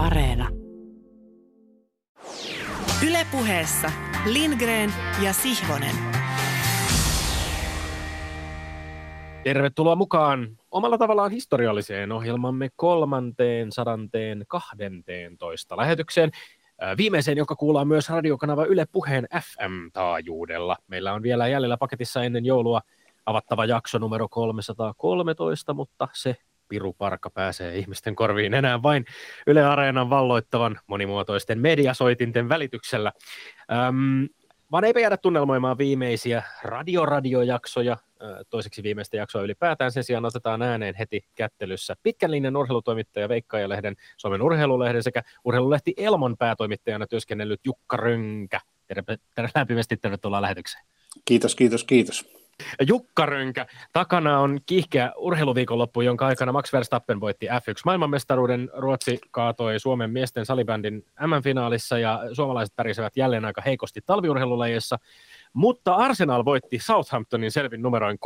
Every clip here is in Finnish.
Areena. Ylepuheessa Lindgren ja Sihvonen. Tervetuloa mukaan omalla tavallaan historialliseen ohjelmamme kolmanteen sadanteen kahdenteen toista lähetykseen. Viimeiseen, joka kuullaan myös radiokanava Yle Puheen FM-taajuudella. Meillä on vielä jäljellä paketissa ennen joulua avattava jakso numero 313, mutta se piruparka pääsee ihmisten korviin enää vain Yle Areenan valloittavan monimuotoisten mediasoitinten välityksellä. Öm, vaan eipä jäädä tunnelmoimaan viimeisiä radioradiojaksoja, toiseksi viimeistä jaksoa ylipäätään. Sen sijaan otetaan ääneen heti kättelyssä pitkän linjan urheilutoimittaja lehden Suomen urheilulehden sekä urheilulehti Elmon päätoimittajana työskennellyt Jukka Rönkä. Terve, lämpimästi tervetuloa lähetykseen. Kiitos, kiitos, kiitos. Jukka Rönkä. Takana on kiihkeä urheiluviikonloppu, jonka aikana Max Verstappen voitti F1 maailmanmestaruuden. Ruotsi kaatoi Suomen miesten salibändin M-finaalissa ja suomalaiset pärisevät jälleen aika heikosti talviurheilulajissa. Mutta Arsenal voitti Southamptonin selvin numeroin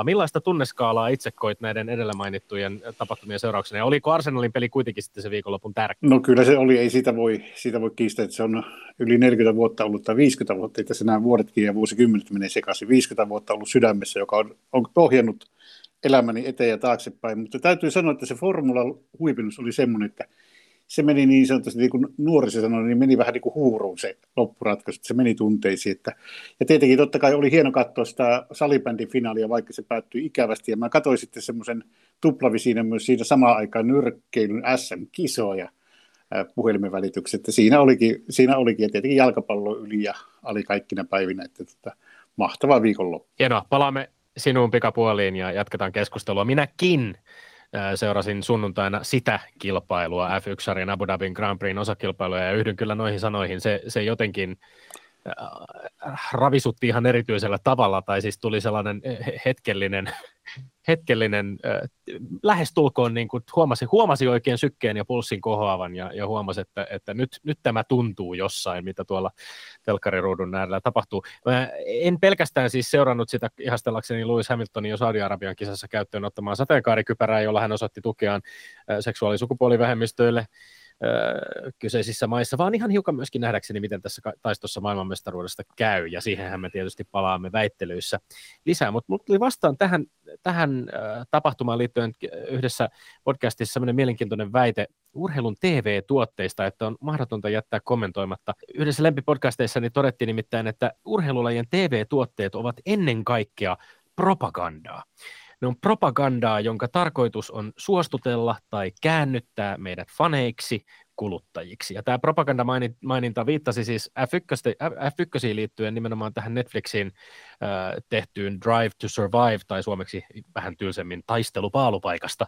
3-0. Millaista tunneskaalaa itse koit näiden edellä mainittujen tapahtumien seurauksena? Ja oliko Arsenalin peli kuitenkin sitten se viikonlopun tärkeä? No kyllä se oli, ei siitä voi, siitä voi kiistää, että se on yli 40 vuotta ollut tai 50 vuotta, että nämä vuodetkin ja vuosikymmenet menee sekaisin. 50 vuotta ollut sydämessä, joka on, on ohjannut elämäni eteen ja taaksepäin, mutta täytyy sanoa, että se formula huipennus oli semmoinen, että se meni niin sanotusti, niin kuin nuoriso sanoi, niin meni vähän niin kuin huuruun se loppuratkaisu, että se meni tunteisiin. Että, ja tietenkin totta kai oli hieno katsoa sitä salibändin finaalia, vaikka se päättyi ikävästi. Ja mä katsoin sitten semmoisen tuplavisiin myös siinä samaan aikaan nyrkkeilyn SM-kisoja puhelimen välitykset. Että siinä olikin, siinä olikin ja tietenkin jalkapallo yli ja ali kaikkina päivinä. Että tota, mahtava viikonloppu. Hienoa. Palaamme sinuun pikapuoliin ja jatketaan keskustelua. Minäkin seurasin sunnuntaina sitä kilpailua, F1-sarjan Abu Dhabin Grand Prixin osakilpailuja, ja yhdyn kyllä noihin sanoihin. Se, se jotenkin ravisutti ihan erityisellä tavalla, tai siis tuli sellainen hetkellinen hetkellinen, äh, lähestulkoon niin kuin huomasi, huomasi oikein sykkeen ja pulssin kohoavan ja, ja huomasi, että, että nyt, nyt tämä tuntuu jossain, mitä tuolla telkkariruudun äärellä tapahtuu. Mä en pelkästään siis seurannut sitä ihastellakseni Lewis Hamiltonin jo Saudi-Arabian kisassa käyttöön ottamaan sateenkaarikypärää, jolla hän osoitti tukeaan äh, seksuaalisukupuolivähemmistöille kyseisissä maissa, vaan ihan hiukan myöskin nähdäkseni, miten tässä taistossa maailmanmestaruudesta käy, ja siihenhän me tietysti palaamme väittelyissä lisää, mutta mulla tuli vastaan tähän, tähän tapahtumaan liittyen yhdessä podcastissa sellainen mielenkiintoinen väite urheilun TV-tuotteista, että on mahdotonta jättää kommentoimatta. Yhdessä lempipodcasteissa niin todettiin nimittäin, että urheilulajien TV-tuotteet ovat ennen kaikkea propagandaa. Ne on propagandaa, jonka tarkoitus on suostutella tai käännyttää meidät faneiksi, kuluttajiksi. Ja tämä propagandamaininta viittasi siis F1, F1 liittyen nimenomaan tähän Netflixin äh, tehtyyn Drive to Survive, tai suomeksi vähän tylsemmin taistelu paalupaikasta,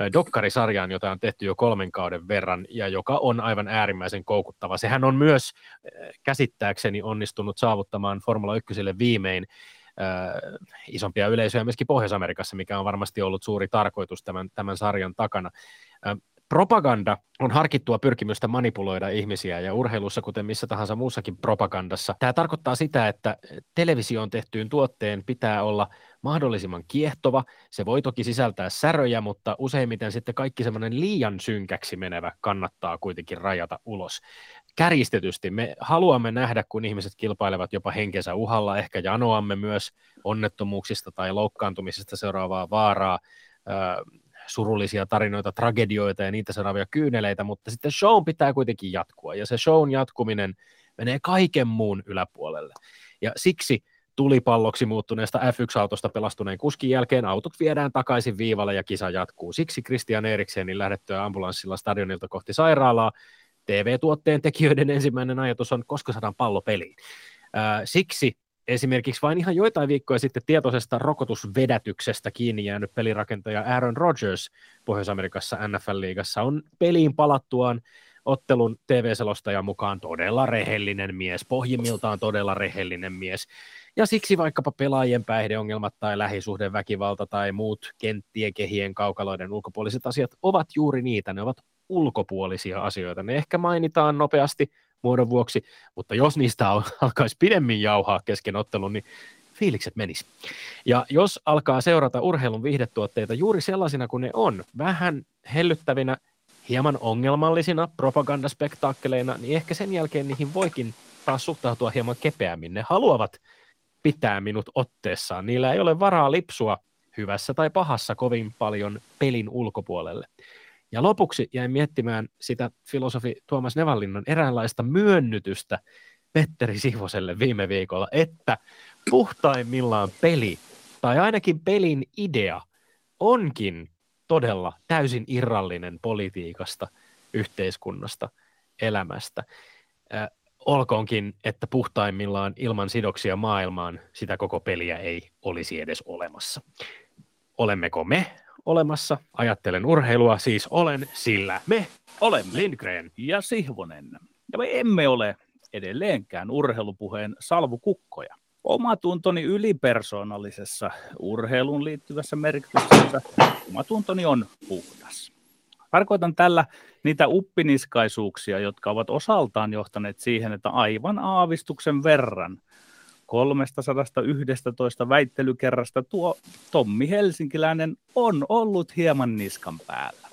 äh, dokkarisarjaan, jota on tehty jo kolmen kauden verran, ja joka on aivan äärimmäisen koukuttava. Sehän on myös äh, käsittääkseni onnistunut saavuttamaan Formula 1 viimein isompia yleisöjä myöskin Pohjois-Amerikassa, mikä on varmasti ollut suuri tarkoitus tämän, tämän sarjan takana. Propaganda on harkittua pyrkimystä manipuloida ihmisiä ja urheilussa, kuten missä tahansa muussakin propagandassa. Tämä tarkoittaa sitä, että televisioon tehtyyn tuotteen pitää olla mahdollisimman kiehtova. Se voi toki sisältää säröjä, mutta useimmiten sitten kaikki semmoinen liian synkäksi menevä kannattaa kuitenkin rajata ulos kärjistetysti. Me haluamme nähdä, kun ihmiset kilpailevat jopa henkensä uhalla, ehkä janoamme myös onnettomuuksista tai loukkaantumisesta seuraavaa vaaraa, surullisia tarinoita, tragedioita ja niitä seuraavia kyyneleitä, mutta sitten show pitää kuitenkin jatkua, ja se shown jatkuminen menee kaiken muun yläpuolelle. Ja siksi tulipalloksi muuttuneesta F1-autosta pelastuneen kuskin jälkeen autot viedään takaisin viivalle ja kisa jatkuu. Siksi Christian Eriksenin lähdettyä ambulanssilla stadionilta kohti sairaalaa TV-tuotteen tekijöiden ensimmäinen ajatus on, koska saadaan pallo peliin. Siksi esimerkiksi vain ihan joitain viikkoja sitten tietoisesta rokotusvedätyksestä kiinni jäänyt pelirakentaja Aaron Rodgers Pohjois-Amerikassa NFL-liigassa on peliin palattuaan ottelun TV-selostajan mukaan todella rehellinen mies, pohjimmiltaan todella rehellinen mies. Ja siksi vaikkapa pelaajien päihdeongelmat tai lähisuhdeväkivalta tai muut kenttien, kehien, kaukaloiden ulkopuoliset asiat ovat juuri niitä. Ne ovat ulkopuolisia asioita. Ne ehkä mainitaan nopeasti muodon vuoksi, mutta jos niistä alkaisi pidemmin jauhaa kesken ottelun, niin fiilikset menis. Ja jos alkaa seurata urheilun viihdetuotteita juuri sellaisina kuin ne on, vähän hellyttävinä, hieman ongelmallisina propagandaspektaakkeleina, niin ehkä sen jälkeen niihin voikin taas suhtautua hieman kepeämmin. Ne haluavat pitää minut otteessaan. Niillä ei ole varaa lipsua hyvässä tai pahassa kovin paljon pelin ulkopuolelle. Ja lopuksi jäin miettimään sitä filosofi Tuomas Nevallinnon eräänlaista myönnytystä Petteri Sihvoselle viime viikolla, että puhtaimmillaan peli, tai ainakin pelin idea, onkin todella täysin irrallinen politiikasta, yhteiskunnasta, elämästä. Äh, olkoonkin, että puhtaimmillaan ilman sidoksia maailmaan sitä koko peliä ei olisi edes olemassa. Olemmeko me olemassa? Ajattelen urheilua, siis olen, sillä me olemme Lindgren ja Sihvonen. Ja me emme ole edelleenkään urheilupuheen salvukukkoja. Omatuntoni ylipersoonallisessa urheiluun liittyvässä merkityksessä omatuntoni on puhdas. Tarkoitan tällä niitä uppiniskaisuuksia, jotka ovat osaltaan johtaneet siihen, että aivan aavistuksen verran 311 väittelykerrasta tuo Tommi Helsinkiläinen on ollut hieman niskan päällä.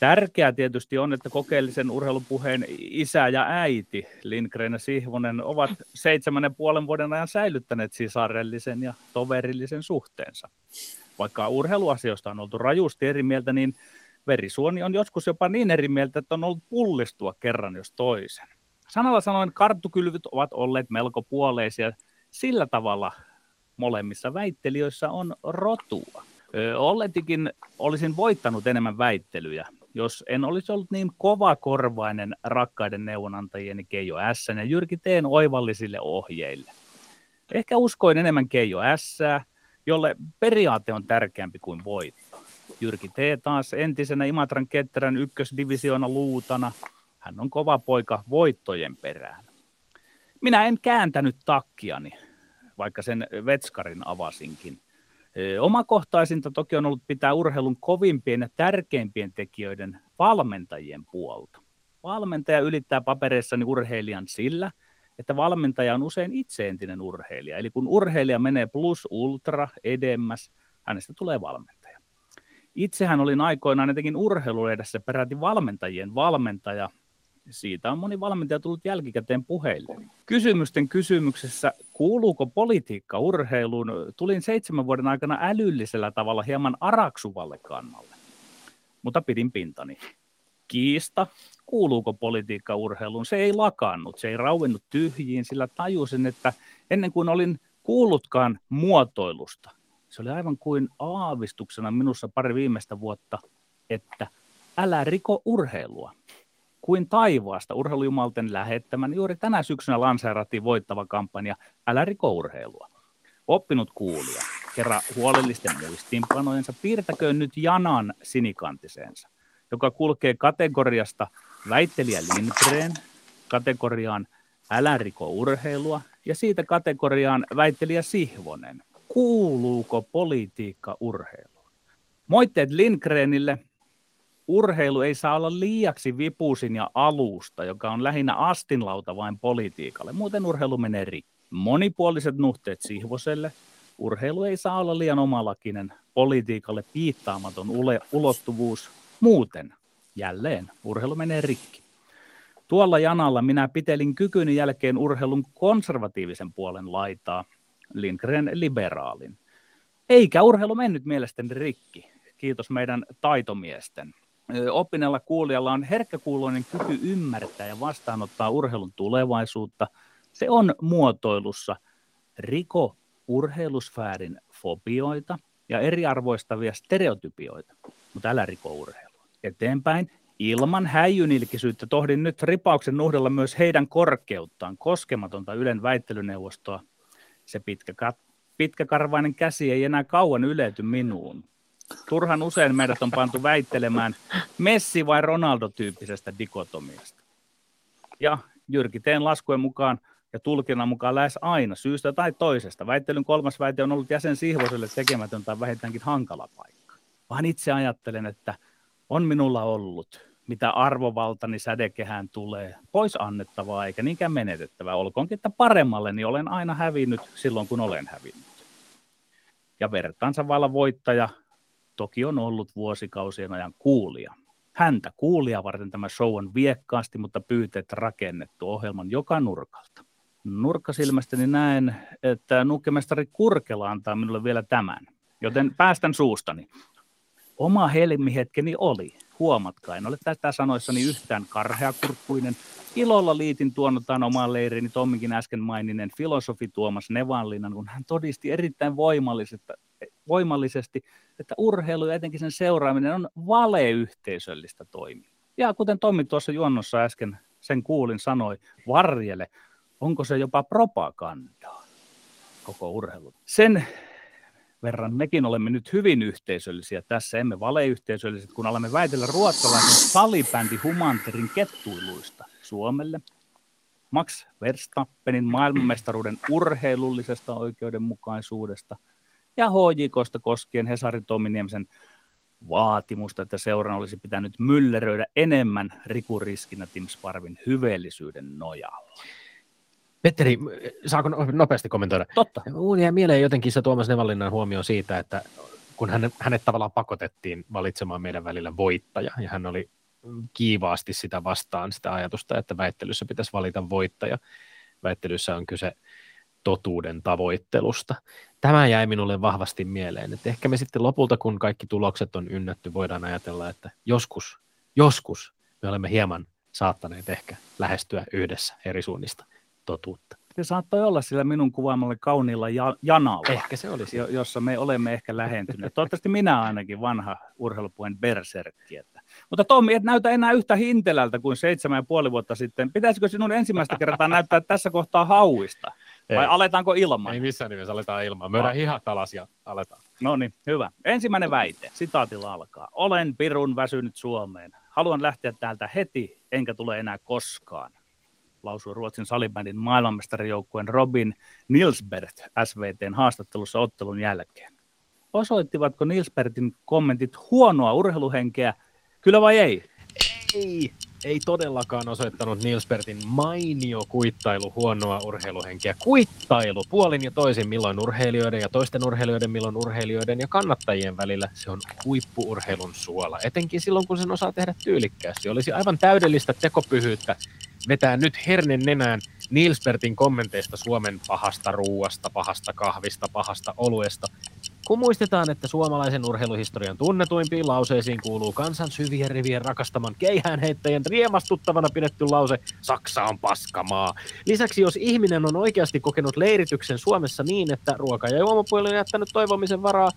Tärkeää tietysti on, että kokeellisen urheilupuheen isä ja äiti Lindgren ja Sihvonen ovat seitsemän ja puolen vuoden ajan säilyttäneet sisarellisen ja toverillisen suhteensa. Vaikka urheiluasioista on oltu rajusti eri mieltä, niin verisuoni on joskus jopa niin eri mieltä, että on ollut pullistua kerran jos toisen. Sanalla sanoen karttukylvyt ovat olleet melko puoleisia. Sillä tavalla molemmissa väittelijöissä on rotua. Olletikin olisin voittanut enemmän väittelyjä, jos en olisi ollut niin kovakorvainen rakkaiden neuvonantajieni Keijo S ja Jyrki Teen oivallisille ohjeille. Ehkä uskoin enemmän Keijo S, jolle periaate on tärkeämpi kuin voitto. Jyrki T taas entisenä Imatran ketterän ykkösdivisioona luutana. Hän on kova poika voittojen perään. Minä en kääntänyt takkiani, vaikka sen vetskarin avasinkin. Omakohtaisinta toki on ollut pitää urheilun kovimpien ja tärkeimpien tekijöiden valmentajien puolta. Valmentaja ylittää papereissani urheilijan sillä, että valmentaja on usein itse entinen urheilija. Eli kun urheilija menee plus ultra edemmäs, hänestä tulee valmentaja. Itsehän olin aikoinaan etenkin urheiluedessä peräti valmentajien valmentaja, siitä on moni valmentaja tullut jälkikäteen puheille. Kysymysten kysymyksessä, kuuluuko politiikka urheiluun, tulin seitsemän vuoden aikana älyllisellä tavalla hieman araksuvalle kannalle. Mutta pidin pintani. Kiista, kuuluuko politiikka urheiluun, se ei lakannut, se ei rauennut tyhjiin, sillä tajusin, että ennen kuin olin kuullutkaan muotoilusta, se oli aivan kuin aavistuksena minussa pari viimeistä vuotta, että älä riko urheilua kuin taivaasta urheilujumalten lähettämän. Juuri tänä syksynä lanseerattiin voittava kampanja Älä riko urheilua. Oppinut kuulija, kerran huolellisten muistiinpanojensa, piirtäköön nyt janan sinikantiseensa, joka kulkee kategoriasta väittelijä Lindgren, kategoriaan Älä riko urheilua ja siitä kategoriaan väittelijä Sihvonen. Kuuluuko politiikka urheiluun? Moitteet Lindgrenille, urheilu ei saa olla liiaksi vipusin ja alusta, joka on lähinnä astinlauta vain politiikalle. Muuten urheilu menee rikki. Monipuoliset nuhteet Sihvoselle. Urheilu ei saa olla liian omalakinen, politiikalle piittaamaton ule- ulottuvuus. Muuten, jälleen, urheilu menee rikki. Tuolla janalla minä pitelin kykyni jälkeen urheilun konservatiivisen puolen laitaa, Lindgren liberaalin. Eikä urheilu mennyt mielestäni rikki. Kiitos meidän taitomiesten oppineella kuulijalla on herkkäkuuloinen kyky ymmärtää ja vastaanottaa urheilun tulevaisuutta. Se on muotoilussa riko urheilusfäärin fobioita ja eriarvoistavia stereotypioita, mutta älä riko urheilua. Eteenpäin ilman häijynilkisyyttä tohdin nyt ripauksen nuhdella myös heidän korkeuttaan, koskematonta Ylen väittelyneuvostoa. Se pitkä, pitkäkarvainen käsi ei enää kauan ylety minuun. Turhan usein meidät on pantu väittelemään Messi- vai Ronaldo-tyyppisestä dikotomiasta. Ja Jyrki teen laskujen mukaan ja tulkinnan mukaan lähes aina syystä tai toisesta. Väittelyn kolmas väite on ollut jäsen Sihvoselle tekemätön tai vähintäänkin hankala paikka. Vaan itse ajattelen, että on minulla ollut, mitä arvovaltani sädekehään tulee, pois annettavaa eikä niinkään menetettävää. Olkoonkin, että paremmalle niin olen aina hävinnyt silloin, kun olen hävinnyt. Ja vertaansa valla voittaja toki on ollut vuosikausien ajan kuulija. Häntä kuulia varten tämä show on viekkaasti, mutta pyyteet rakennettu ohjelman joka nurkalta. Nurkkasilmästäni näen, että nukkemestari Kurkela antaa minulle vielä tämän, joten päästän suustani. Oma helmihetkeni oli, huomatkaa, en ole tätä sanoissani yhtään karheakurkkuinen. Ilolla liitin tuonnotaan omaan leiriini Tomminkin äsken maininen filosofi Tuomas Nevanlinnan, kun hän todisti erittäin voimallisesti, voimallisesti, että urheilu ja etenkin sen seuraaminen on valeyhteisöllistä toimintaa. Ja kuten Tommi tuossa juonnossa äsken sen kuulin sanoi, varjele, onko se jopa propagandaa koko urheilu. Sen verran mekin olemme nyt hyvin yhteisöllisiä tässä, emme valeyhteisölliset, kun alamme väitellä ruotsalaisen salibändi Humanterin kettuiluista Suomelle. Max Verstappenin maailmanmestaruuden urheilullisesta oikeudenmukaisuudesta ja HJKsta koskien Hesari Tominiemisen vaatimusta, että seuran olisi pitänyt mylleröidä enemmän rikuriskinä Tim Sparvin hyveellisyyden nojalla. Petteri, saako nopeasti kommentoida? Totta. Mulla jäi mieleen jotenkin se Tuomas Nevallinnan huomio siitä, että kun hänet, hänet tavallaan pakotettiin valitsemaan meidän välillä voittaja, ja hän oli kiivaasti sitä vastaan, sitä ajatusta, että väittelyssä pitäisi valita voittaja. Väittelyssä on kyse totuuden tavoittelusta. Tämä jäi minulle vahvasti mieleen, että ehkä me sitten lopulta, kun kaikki tulokset on ynnätty, voidaan ajatella, että joskus, joskus me olemme hieman saattaneet ehkä lähestyä yhdessä eri suunnista totuutta. Se saattoi olla sillä minun kuvaamalle kauniilla ja- janalla, Ehkä se olisi. jo- jossa me olemme ehkä lähentyneet. Toivottavasti minä ainakin vanha urheilupuheen berserkki. Että. Mutta Tommi, et näytä enää yhtä hintelältä kuin seitsemän ja puoli vuotta sitten. Pitäisikö sinun ensimmäistä kertaa näyttää tässä kohtaa hauista? Vai Ei. aletaanko ilman? Ei missään nimessä, aletaan ilmaan. Myydään hihat alas ja aletaan. No niin, hyvä. Ensimmäinen väite, sitaatilla alkaa. Olen pirun väsynyt Suomeen. Haluan lähteä täältä heti, enkä tule enää koskaan. Lausui Ruotsin salibändin maailmanmestarijoukkueen Robin Nilsberg SVTn haastattelussa ottelun jälkeen. Osoittivatko Nilsbertin kommentit huonoa urheiluhenkeä, kyllä vai ei? Ei, ei todellakaan osoittanut Nilsbertin mainio kuittailu huonoa urheiluhenkeä. Kuittailu puolin ja toisin, milloin urheilijoiden ja toisten urheilijoiden, milloin urheilijoiden ja kannattajien välillä. Se on huippuurheilun suola, etenkin silloin kun sen osaa tehdä tyylikkäästi. Olisi aivan täydellistä tekopyhyyttä vetää nyt hernen nenään Nilsbertin kommenteista Suomen pahasta ruuasta, pahasta kahvista, pahasta oluesta. Kun muistetaan, että suomalaisen urheiluhistorian tunnetuimpiin lauseisiin kuuluu kansan syvien rivien rakastaman keihäänheittäjän riemastuttavana pidetty lause Saksa on paskamaa. Lisäksi jos ihminen on oikeasti kokenut leirityksen Suomessa niin, että ruoka- ja juomapuoli on jättänyt toivomisen varaa,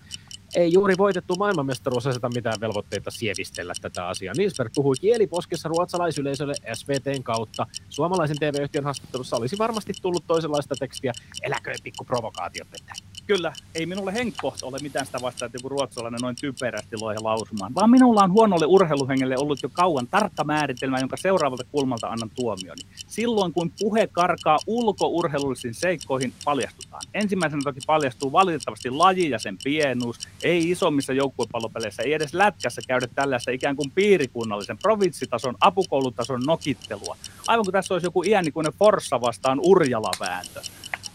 ei juuri voitettu maailmanmestaruus aseta mitään velvoitteita sievistellä tätä asiaa. Nilsberg puhui kieliposkessa ruotsalaisyleisölle SVTn kautta. Suomalaisen TV-yhtiön haastattelussa olisi varmasti tullut toisenlaista tekstiä. Eläköön pikku provokaatiot, että Kyllä, ei minulle henkkohta ole mitään sitä vastaan, että joku ruotsalainen noin typerästi loihe lausumaan, vaan minulla on huonolle urheiluhengelle ollut jo kauan tarkka määritelmä, jonka seuraavalta kulmalta annan tuomioni. Silloin kun puhe karkaa ulkourheilullisiin seikkoihin, paljastutaan. Ensimmäisenä toki paljastuu valitettavasti laji ja sen pienuus. Ei isommissa joukkuepallopeleissä, ei edes lätkässä käydä tällaista ikään kuin piirikunnallisen provinssitason, apukoulutason nokittelua. Aivan kuin tässä olisi joku iänikuinen Forssa vastaan Urjala-vääntö.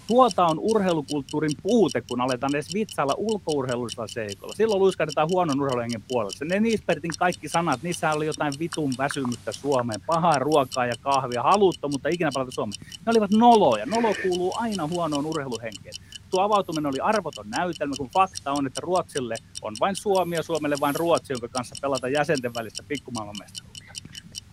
Tuota on urheilukulttuurin puute, kun aletaan edes vitsailla ulkourheilullisella seikolla. Silloin luiskahdetaan huonon urheiluhengen puolella. Ne Niisbertin kaikki sanat, niissä oli jotain vitun väsymystä Suomeen, pahaa ruokaa ja kahvia, haluttomuutta ikinä palata Suomeen. Ne olivat noloja. Nolo kuuluu aina huonoon urheiluhenkeen. Tuo avautuminen oli arvoton näytelmä, kun fakta on, että Ruotsille on vain Suomi ja Suomelle vain Ruotsi, jonka kanssa pelata jäsenten välistä pikkumaailmanmestaruutta.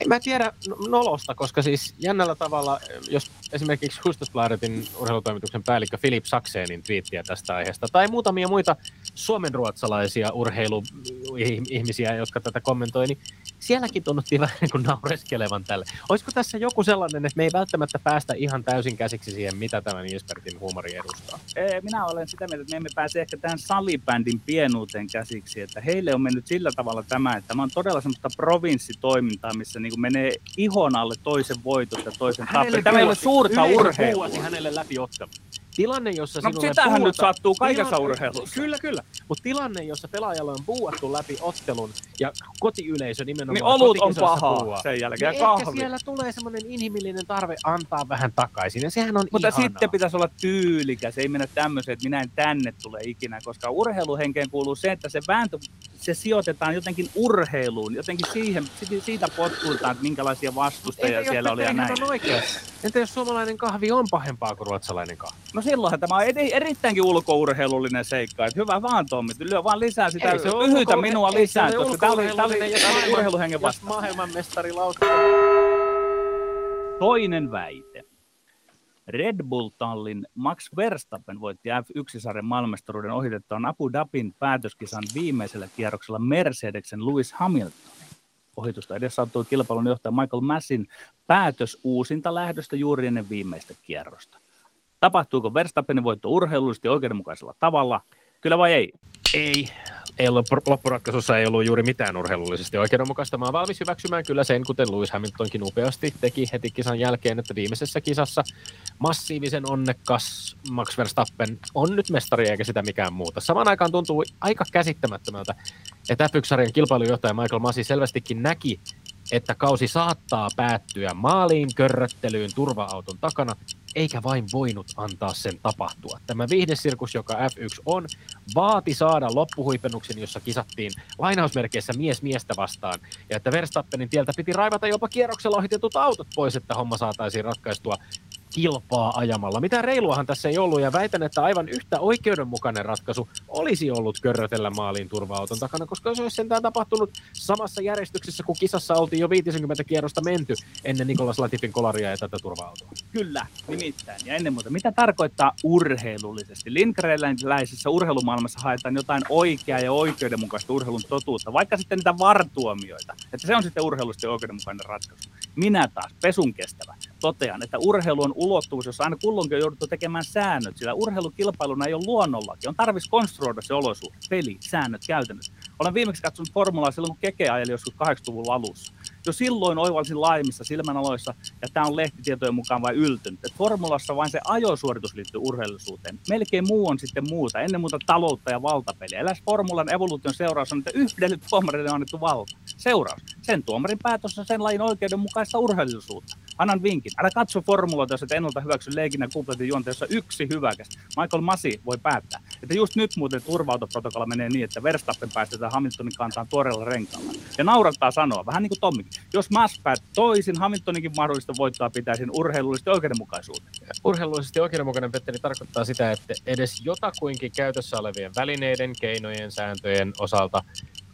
En mä tiedä no- nolosta, koska siis jännällä tavalla, jos esimerkiksi Hustusbladetin urheilutoimituksen päällikkö Philip Sakseenin twiittiä tästä aiheesta, tai muutamia muita suomenruotsalaisia urheiluihmisiä, jotka tätä kommentoi, niin sielläkin tunnuttiin vähän niin kuin naureskelevan tälle. Olisiko tässä joku sellainen, että me ei välttämättä päästä ihan täysin käsiksi siihen, mitä tämä Niesbertin huumori edustaa? Minä olen sitä mieltä, että me emme pääse ehkä tähän salibändin pienuuteen käsiksi, että heille on mennyt sillä tavalla tämä, että tämä on todella semmoista provinssitoimintaa, missä niin menee ihon alle toisen voitot ja toisen tappelu. Tämä ei ole suurta urheilua. Hänelle läpi ottelu. Tilanne, jossa No sinulle sitähän nyt buuata- sattuu kaikessa Tilanne- urheilussa. Kyllä, kyllä. Mutta tilanne, jossa pelaajalle on buuattu läpi ottelun ja kotiyleisö nimenomaan Niin olut on pahaa buuaa, sen jälkeen niin ehkä siellä tulee semmoinen inhimillinen tarve antaa vähän takaisin ja sehän on Mutta ihanaa. sitten pitäisi olla tyylikäs, ei mennä tämmöiseen, että minä en tänne tule ikinä, koska urheiluhenkeen kuuluu se, että se vääntö, se sijoitetaan jotenkin urheiluun, jotenkin siihen, siitä potkuiltaan, että minkälaisia vastustajia Ei, siellä oli ja näin. Entä jos suomalainen kahvi on pahempaa kuin ruotsalainen kahvi? No silloinhan tämä on eri, erittäinkin ulkourheilullinen seikka. Että hyvä vaan Tommi, lyö vaan lisää sitä, Ei, se ulko- minua ei, se lisää, on koska tämä oli, tämä oli, urheiluhengen Jos vasta. maailmanmestari. Toinen väite. Red Bull-tallin Max Verstappen voitti F1-sarjan maailmestaruuden ohitettuaan Abu Dhabin päätöskisan viimeisellä kierroksella Mercedeksen Lewis Hamiltonin. Ohitusta edesauttui kilpailun johtaja Michael Massin päätös uusinta lähdöstä juuri ennen viimeistä kierrosta. Tapahtuuko Verstappenin voitto urheilullisesti oikeudenmukaisella tavalla? Kyllä vai ei? Ei, ei ollut, loppuratkaisussa ei ollut juuri mitään urheilullisesti oikeudenmukaista. Mä valmis hyväksymään kyllä sen, kuten Lewis Hamiltonkin upeasti teki heti kisan jälkeen, että viimeisessä kisassa massiivisen onnekas Max Verstappen on nyt mestari eikä sitä mikään muuta. Samaan aikaan tuntuu aika käsittämättömältä, että F1-sarjan kilpailujohtaja Michael Masi selvästikin näki, että kausi saattaa päättyä maaliin, körröttelyyn, turva-auton takana, eikä vain voinut antaa sen tapahtua. Tämä viihdesirkus, joka F1 on, vaati saada loppuhuipennuksen, jossa kisattiin lainausmerkeissä mies miestä vastaan, ja että Verstappenin tieltä piti raivata jopa kierroksella ohitetut autot pois, että homma saataisiin ratkaistua kilpaa ajamalla. Mitä reiluahan tässä ei ollut, ja väitän, että aivan yhtä oikeudenmukainen ratkaisu olisi ollut körrötellä maaliin turva-auton takana, koska se olisi sentään tapahtunut samassa järjestyksessä, kun kisassa oltiin jo 50 kierrosta menty ennen Nikolas Latifin kolaria ja tätä turva-autoa. Kyllä, nimittäin. Ja ennen muuta, mitä tarkoittaa urheilullisesti? Lindgrenläisessä urheilumaailmassa haetaan jotain oikeaa ja oikeudenmukaista urheilun totuutta, vaikka sitten niitä vartuomioita. Että se on sitten urheilullisesti oikeudenmukainen ratkaisu. Minä taas, pesun kestävä, totean, että urheilu on ulottuvuus, jossa aina kulloinkin on jouduttu tekemään säännöt, sillä urheilukilpailuna ei ole luonnollakin. On tarvis konstruoida se olosuhde, peli, säännöt, käytännöt. Olen viimeksi katsonut formulaa silloin, kun Keke ajeli joskus 80-luvun alussa. Jo silloin oivalsin laajemmissa silmänaloissa, ja tämä on lehtitietojen mukaan vain yltynyt, että formulassa vain se ajosuoritus liittyy urheilullisuuteen. Melkein muu on sitten muuta, ennen muuta taloutta ja valtapeliä. Eläs formulan evoluution seuraus on, että yhdelle tuomarille on annettu valta. Seuraus. Sen tuomarin päätös on sen lajin oikeudenmukaista urheilullisuutta. Annan vinkin. Älä katso formuloita, jos et ennalta hyväksy leikin ja kupletin jossa yksi hyväkäs. Michael Masi voi päättää. Että just nyt muuten turvautoprotokolla menee niin, että Verstappen päästetään Hamiltonin kantaan tuoreella renkaalla. Ja naurattaa sanoa, vähän niin kuin Tommikin. Jos Mas päättää toisin, Hamiltoninkin mahdollista voittaa pitäisin urheilullisesti oikeudenmukaisuuteen. Urheilullisesti oikeudenmukainen Petteri tarkoittaa sitä, että edes jotakuinkin käytössä olevien välineiden, keinojen, sääntöjen osalta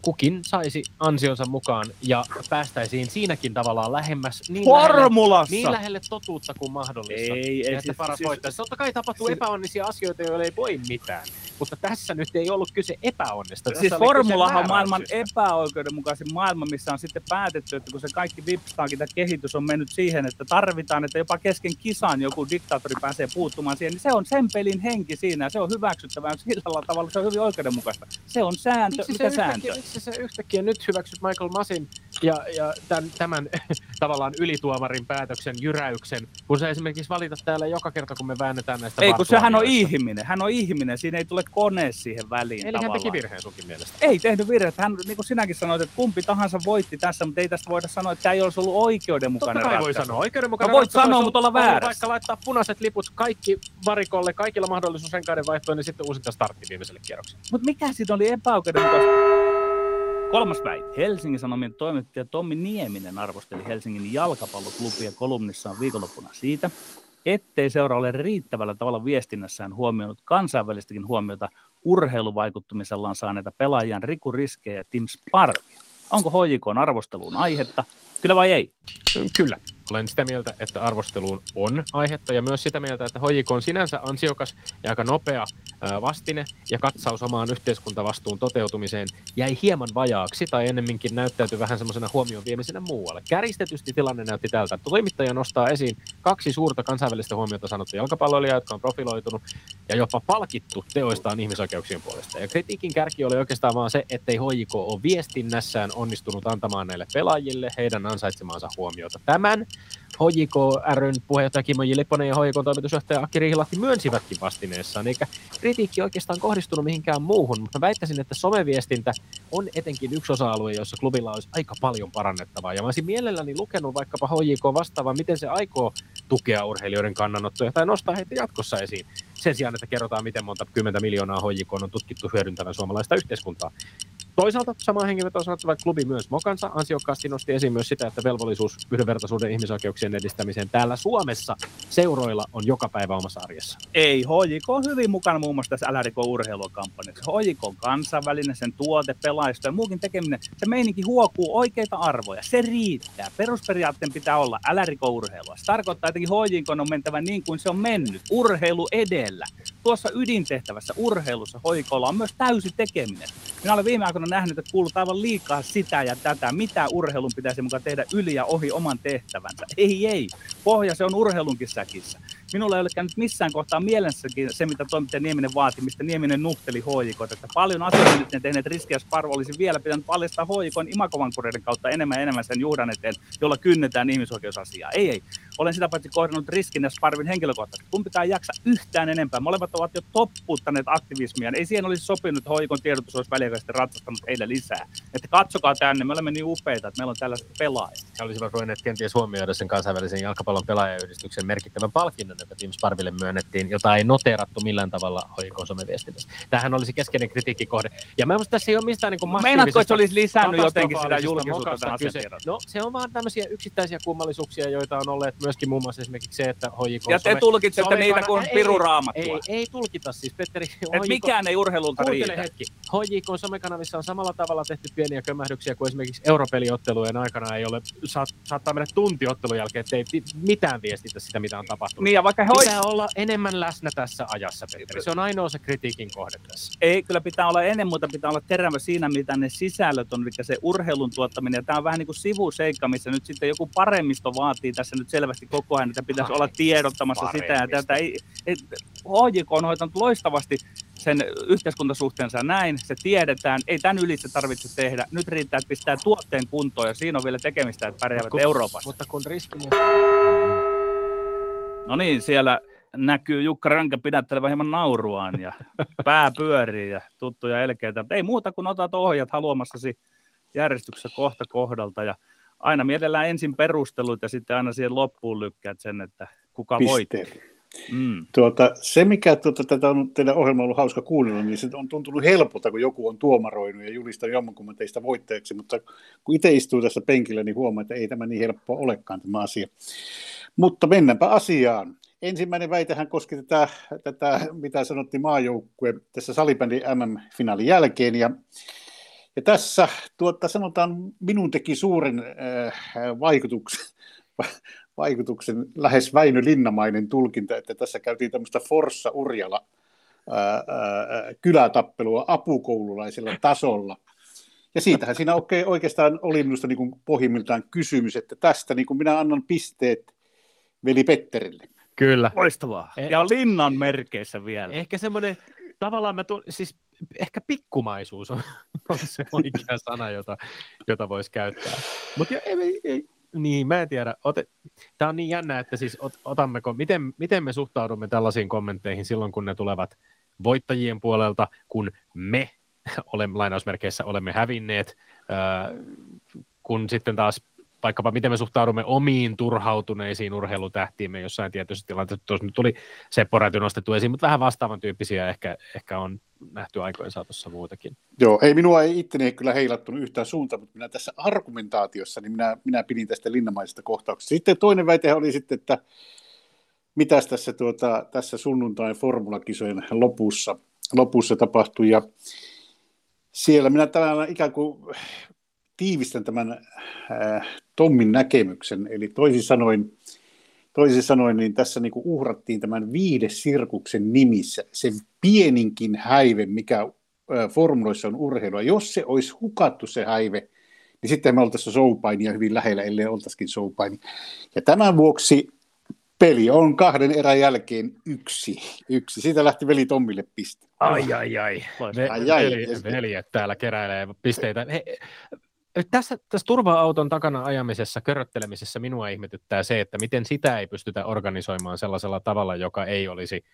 kukin saisi ansionsa mukaan ja päästäisiin siinäkin tavallaan lähemmäs niin lähelle, niin lähelle totuutta kuin mahdollista. Ei, ja ei, että siis- paras siis- voittaisi. Totta kai tapahtuu siis- epäonnisia asioita, joille ei voi mitään. Mutta tässä nyt ei ollut kyse epäonnesta. Tässä Siis formulahan on maailman epäoikeudenmukaisin maailma, missä on sitten päätetty, että kun se kaikki vipstaakin tämä kehitys on mennyt siihen, että tarvitaan, että jopa kesken kisan joku diktaattori pääsee puuttumaan siihen, niin se on sen pelin henki siinä ja se on hyväksyttävää. Sillä tavalla se on hyvin oikeudenmukaista. Se on sääntö. Miksi Mitä se, sääntö? yhtäkkiä, miksi se yhtäkkiä nyt hyväksyt Michael Masin ja, ja tämän, tämän tavallaan ylituomarin päätöksen jyräyksen, kun sä esimerkiksi valitat täällä joka kerta, kun me väännetään näistä Ei, kun sehän on ihminen. Hän on ihminen. Siinä ei tule kone siihen väliin Eli hän tavallaan. teki virheen sunkin mielestä. Ei tehnyt virhettä. Hän, niin kuin sinäkin sanoit, että kumpi tahansa voitti tässä, mutta ei tästä voida sanoa, että tämä ei olisi ollut oikeudenmukainen Totta kai voi sanoa. Oikeudenmukainen No voit sanoa, mutta olla väärässä. Vaikka laittaa punaiset liput kaikki varikolle, kaikilla mahdollisuus renkaiden vaihtoon, niin sitten uusinta startti viimeiselle kierrokselle. Mutta mikä siitä oli epäoikeudenmukaista? Kolmas väite. Helsingin Sanomien toimittaja Tommi Nieminen arvosteli Helsingin jalkapalloklubia kolumnissaan viikonloppuna siitä, ettei seura ole riittävällä tavalla viestinnässään huomioinut kansainvälistäkin huomiota urheiluvaikuttumisellaan saaneita pelaajan Riku Riskejä ja Tim Sparvia. Onko HJKn arvosteluun aihetta? Kyllä vai ei? Kyllä. Olen sitä mieltä, että arvosteluun on aihetta ja myös sitä mieltä, että HJK on sinänsä ansiokas ja aika nopea vastine ja katsaus omaan yhteiskuntavastuun toteutumiseen jäi hieman vajaaksi tai ennemminkin näyttäytyi vähän semmoisena huomioon viemisenä muualle. Käristetysti tilanne näytti tältä, toimittaja nostaa esiin kaksi suurta kansainvälistä huomiota sanottu jalkapalloilijaa, jotka on profiloitunut ja jopa palkittu teoistaan ihmisoikeuksien puolesta. Ja kritiikin kärki oli oikeastaan vaan se, ettei HJK ole viestinnässään onnistunut antamaan näille pelaajille heidän ansaitsemaansa huomiota. Tämän HJK ryn puheenjohtaja Kimmo J. Ja HJK toimitusjohtaja Aki Riihilahti myönsivätkin vastineessaan, eikä kritiikki oikeastaan kohdistunut mihinkään muuhun, mutta väittäisin, että someviestintä on etenkin yksi osa-alue, jossa klubilla olisi aika paljon parannettavaa. Ja mä olisin mielelläni lukenut vaikkapa HJK vastaavan, miten se aikoo tukea urheilijoiden kannanottoja tai nostaa heitä jatkossa esiin. Sen sijaan, että kerrotaan, miten monta kymmentä miljoonaa HJK on tutkittu hyödyntävän suomalaista yhteiskuntaa. Toisaalta sama hengenveto on sanottava, että klubi myös mokansa ansiokkaasti nosti esiin myös sitä, että velvollisuus yhdenvertaisuuden ihmisoikeuksien edistämiseen täällä Suomessa seuroilla on joka päivä omassa arjessa. Ei, HJK on hyvin mukana muun muassa tässä LRK urheilukampanjassa. HJK on kansainvälinen, sen tuote, pelaisto ja muukin tekeminen. Se meininki huokuu oikeita arvoja. Se riittää. Perusperiaatteen pitää olla LRK urheilua. Se tarkoittaa, että HJK on mentävä niin kuin se on mennyt. Urheilu edellä. Tuossa ydintehtävässä urheilussa HJKlla on myös täysi tekeminen. Minä olen viime aikoina nähnyt, että kuuluu aivan liikaa sitä ja tätä, mitä urheilun pitäisi mukaan tehdä yli ja ohi oman tehtävänsä. Ei, ei. Pohja se on urheilunkin säkissä. Minulla ei ole käynyt missään kohtaa mielessäkin se, mitä toimittaja Nieminen vaati, mistä Nieminen nuhteli HJK, että paljon asioita nyt tehneet riskiä Sparvo olisi vielä pitänyt paljastaa HJK imakovankureiden kautta enemmän ja enemmän sen juhdan eteen, jolla kynnetään ihmisoikeusasiaa. Ei, ei. Olen sitä paitsi kohdannut riskin ja Sparvin henkilökohtaisesti. Kun pitää jaksa yhtään enempää. Molemmat ovat jo toppuuttaneet aktivismia. Ei siihen olisi sopinut, että HJK tiedotus olisi väliaikaisesti ratsastanut heille lisää. Että katsokaa tänne, me olemme niin upeita, että meillä on tällaiset pelaajat. He olisivat voineet kenties huomioida sen kansainvälisen jalkapallon pelaajayhdistyksen merkittävän palkinnon, joka Team Sparville myönnettiin, jota ei noteerattu millään tavalla HJK someviestinnässä. Tämähän olisi keskeinen kritiikkikohde. Ja mä musta tässä ei ole mistään niin Meinaatko, että se olisi lisännyt jotenkin sitä julkisuutta No se on vaan tämmöisiä yksittäisiä kummallisuuksia, joita on olleet myöskin muun muassa esimerkiksi se, että HJK... Ja te tulkitsette niitä kuin piruraamattua. Ei, ei, ei tulkita siis, Petteri. Et mikään ei urheilulta riitä. hetki. HJK somekanavissa on samalla tavalla tehty pieniä kömähdyksiä kuin esimerkiksi europeliottelujen aikana ei ole, saat, saattaa mennä tuntiottelun jälkeen, että ei mitään viestitä sitä, mitä on tapahtunut. Niin ja vaikka he Pitää olla enemmän läsnä tässä ajassa, Petteri. Se on ainoa se kritiikin kohde tässä. Ei, kyllä pitää olla ennen muuta, pitää olla terävä siinä, mitä ne sisällöt on, eli se urheilun tuottaminen. Ja tämä on vähän niin kuin sivuseikka, missä nyt sitten joku paremmisto vaatii tässä nyt selvästi koko ajan, että pitäisi olla tiedottamassa sitä ja tätä. Ei, ei, HJK on hoitanut loistavasti sen yhteiskuntasuhteensa näin, se tiedetään, ei tämän ylitse tarvitse tehdä. Nyt riittää, että pistää tuotteen kuntoon ja siinä on vielä tekemistä, että pärjäävät kun, Euroopassa. Mutta kun riski... No niin, siellä näkyy Jukka Rönkä pidättelevä hieman nauruaan ja pää pyörii ja tuttuja elkeitä. Ei muuta kuin otat ohjat haluamassasi järjestyksessä kohta kohdalta ja aina mielellään ensin perustelut ja sitten aina siihen loppuun lykkäät sen, että kuka voitti. Mm. Tuota, se, mikä tuota, tätä on teidän ohjelma ollut hauska kuunnella, niin se on tuntunut helpolta, kun joku on tuomaroinut ja julistanut jommankumman teistä voittajaksi, mutta kun itse istuu tässä penkillä, niin huomaa, että ei tämä niin helppoa olekaan tämä asia. Mutta mennäänpä asiaan. Ensimmäinen väitehän koski tätä, tätä mitä sanottiin maajoukkue tässä salibändin MM-finaalin jälkeen, ja ja tässä tuota, sanotaan minun teki suuren äh, vaikutuksen, vaikutuksen lähes Väinö Linnamainen tulkinta, että tässä käytiin tämmöistä Forssa Urjala ää, ää, kylätappelua apukoululaisella tasolla. Ja siitähän siinä oikeastaan oli minusta niin kuin pohjimmiltaan kysymys, että tästä niin kuin minä annan pisteet veli Petterille. Kyllä. Loistavaa. Eh, ja linnan merkeissä vielä. Ehkä semmoinen, tavallaan mä tuon, siis ehkä pikkumaisuus on, on se oikea sana, jota, jota voisi käyttää. Mutta ei, ei, niin, mä en tiedä. Ote, Tämä on niin jännä, että siis ot, otammeko, miten, miten me suhtaudumme tällaisiin kommentteihin silloin, kun ne tulevat voittajien puolelta, kun me olemme, lainausmerkeissä olemme hävinneet, äh, kun sitten taas vaikkapa miten me suhtaudumme omiin turhautuneisiin urheilutähtiimme jossain tietyssä tilanteessa. Tuossa nyt tuli Seppo Räty nostettu esiin, mutta vähän vastaavan tyyppisiä ehkä, ehkä on nähty aikojen saatossa muutakin. Joo, ei minua ei itteni kyllä heilattunut yhtään suuntaan, mutta minä tässä argumentaatiossa, niin minä, minä pidin tästä linnamaisesta kohtauksesta. Sitten toinen väite oli sitten, että mitäs tässä, tuota, tässä sunnuntain formulakisojen lopussa, lopussa tapahtui. Ja siellä minä tämän ikään kuin tiivistän tämän äh, Tommin näkemyksen. Eli toisin sanoen, toisin sanoen niin tässä niin uhrattiin tämän viidesirkuksen nimissä se pieninkin häive, mikä formuloissa on urheilua. Jos se olisi hukattu se häive, niin sitten me oltaisiin soupainia hyvin lähellä, ellei oltaisikin soupaini. Ja tämän vuoksi peli on kahden erän jälkeen yksi. yksi. Siitä lähti veli Tommille piste. Ai, ai, ai. Ve- ai, ai. Veli, veljet täällä keräilee pisteitä. He, tässä, tässä turva-auton takana ajamisessa, köröttelemisessä minua ihmetyttää se, että miten sitä ei pystytä organisoimaan sellaisella tavalla, joka ei olisi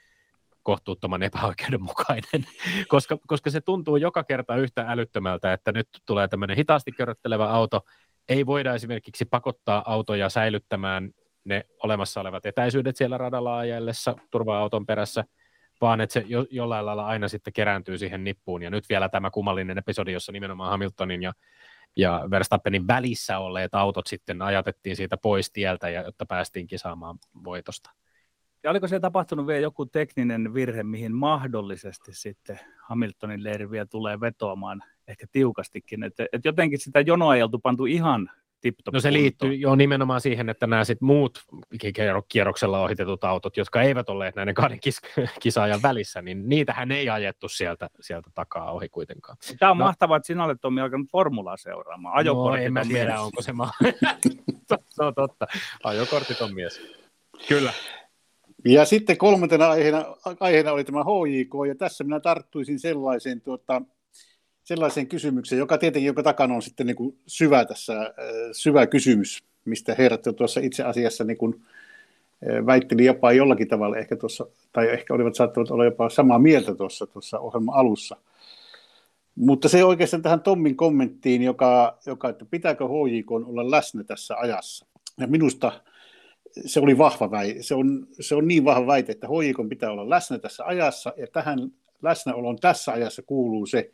kohtuuttoman epäoikeudenmukainen, koska, koska se tuntuu joka kerta yhtä älyttömältä, että nyt tulee tämmöinen hitaasti köröttelevä auto, ei voida esimerkiksi pakottaa autoja säilyttämään ne olemassa olevat etäisyydet siellä radalla ajellessa turva-auton perässä, vaan että se jo, jollain lailla aina sitten kerääntyy siihen nippuun. Ja nyt vielä tämä kummallinen episodi, jossa nimenomaan Hamiltonin ja, ja Verstappenin välissä olleet autot sitten ajatettiin siitä pois tieltä, ja, jotta päästiin kisaamaan voitosta. Ja oliko se tapahtunut vielä joku tekninen virhe, mihin mahdollisesti sitten Hamiltonin leiri vielä tulee vetoamaan ehkä tiukastikin, että et jotenkin sitä jonoa ei oltu pantu ihan No se liittyy jo nimenomaan siihen, että nämä sit muut kierroksella ohitetut autot, jotka eivät olleet näiden kahden kis- kisaajan välissä, niin niitähän ei ajettu sieltä, sieltä takaa ohi kuitenkaan. Tämä on no. mahtavaa, että sinä olet Tommi alkanut formulaa seuraamaan. Ajokortit no, en mä tiedä, mies. onko se ma- Se on totta. Ajokortit on mies. Kyllä. Ja sitten kolmantena aiheena, aiheena oli tämä HJK, ja tässä minä tarttuisin sellaiseen tuota, sellaiseen kysymykseen, joka tietenkin joka takana on sitten niin kuin syvä tässä, äh, syvä kysymys, mistä herrat tuossa itse asiassa niin kuin äh, väitteli jopa jollakin tavalla ehkä tuossa, tai ehkä olivat saattavat olla jopa samaa mieltä tuossa, tuossa ohjelman alussa. Mutta se oikeastaan tähän Tommin kommenttiin, joka, joka että pitääkö HJK olla läsnä tässä ajassa. Ja minusta se oli vahva väite. Se on, se on niin vahva väite, että HJK pitää olla läsnä tässä ajassa, ja tähän läsnäolon tässä ajassa kuuluu se,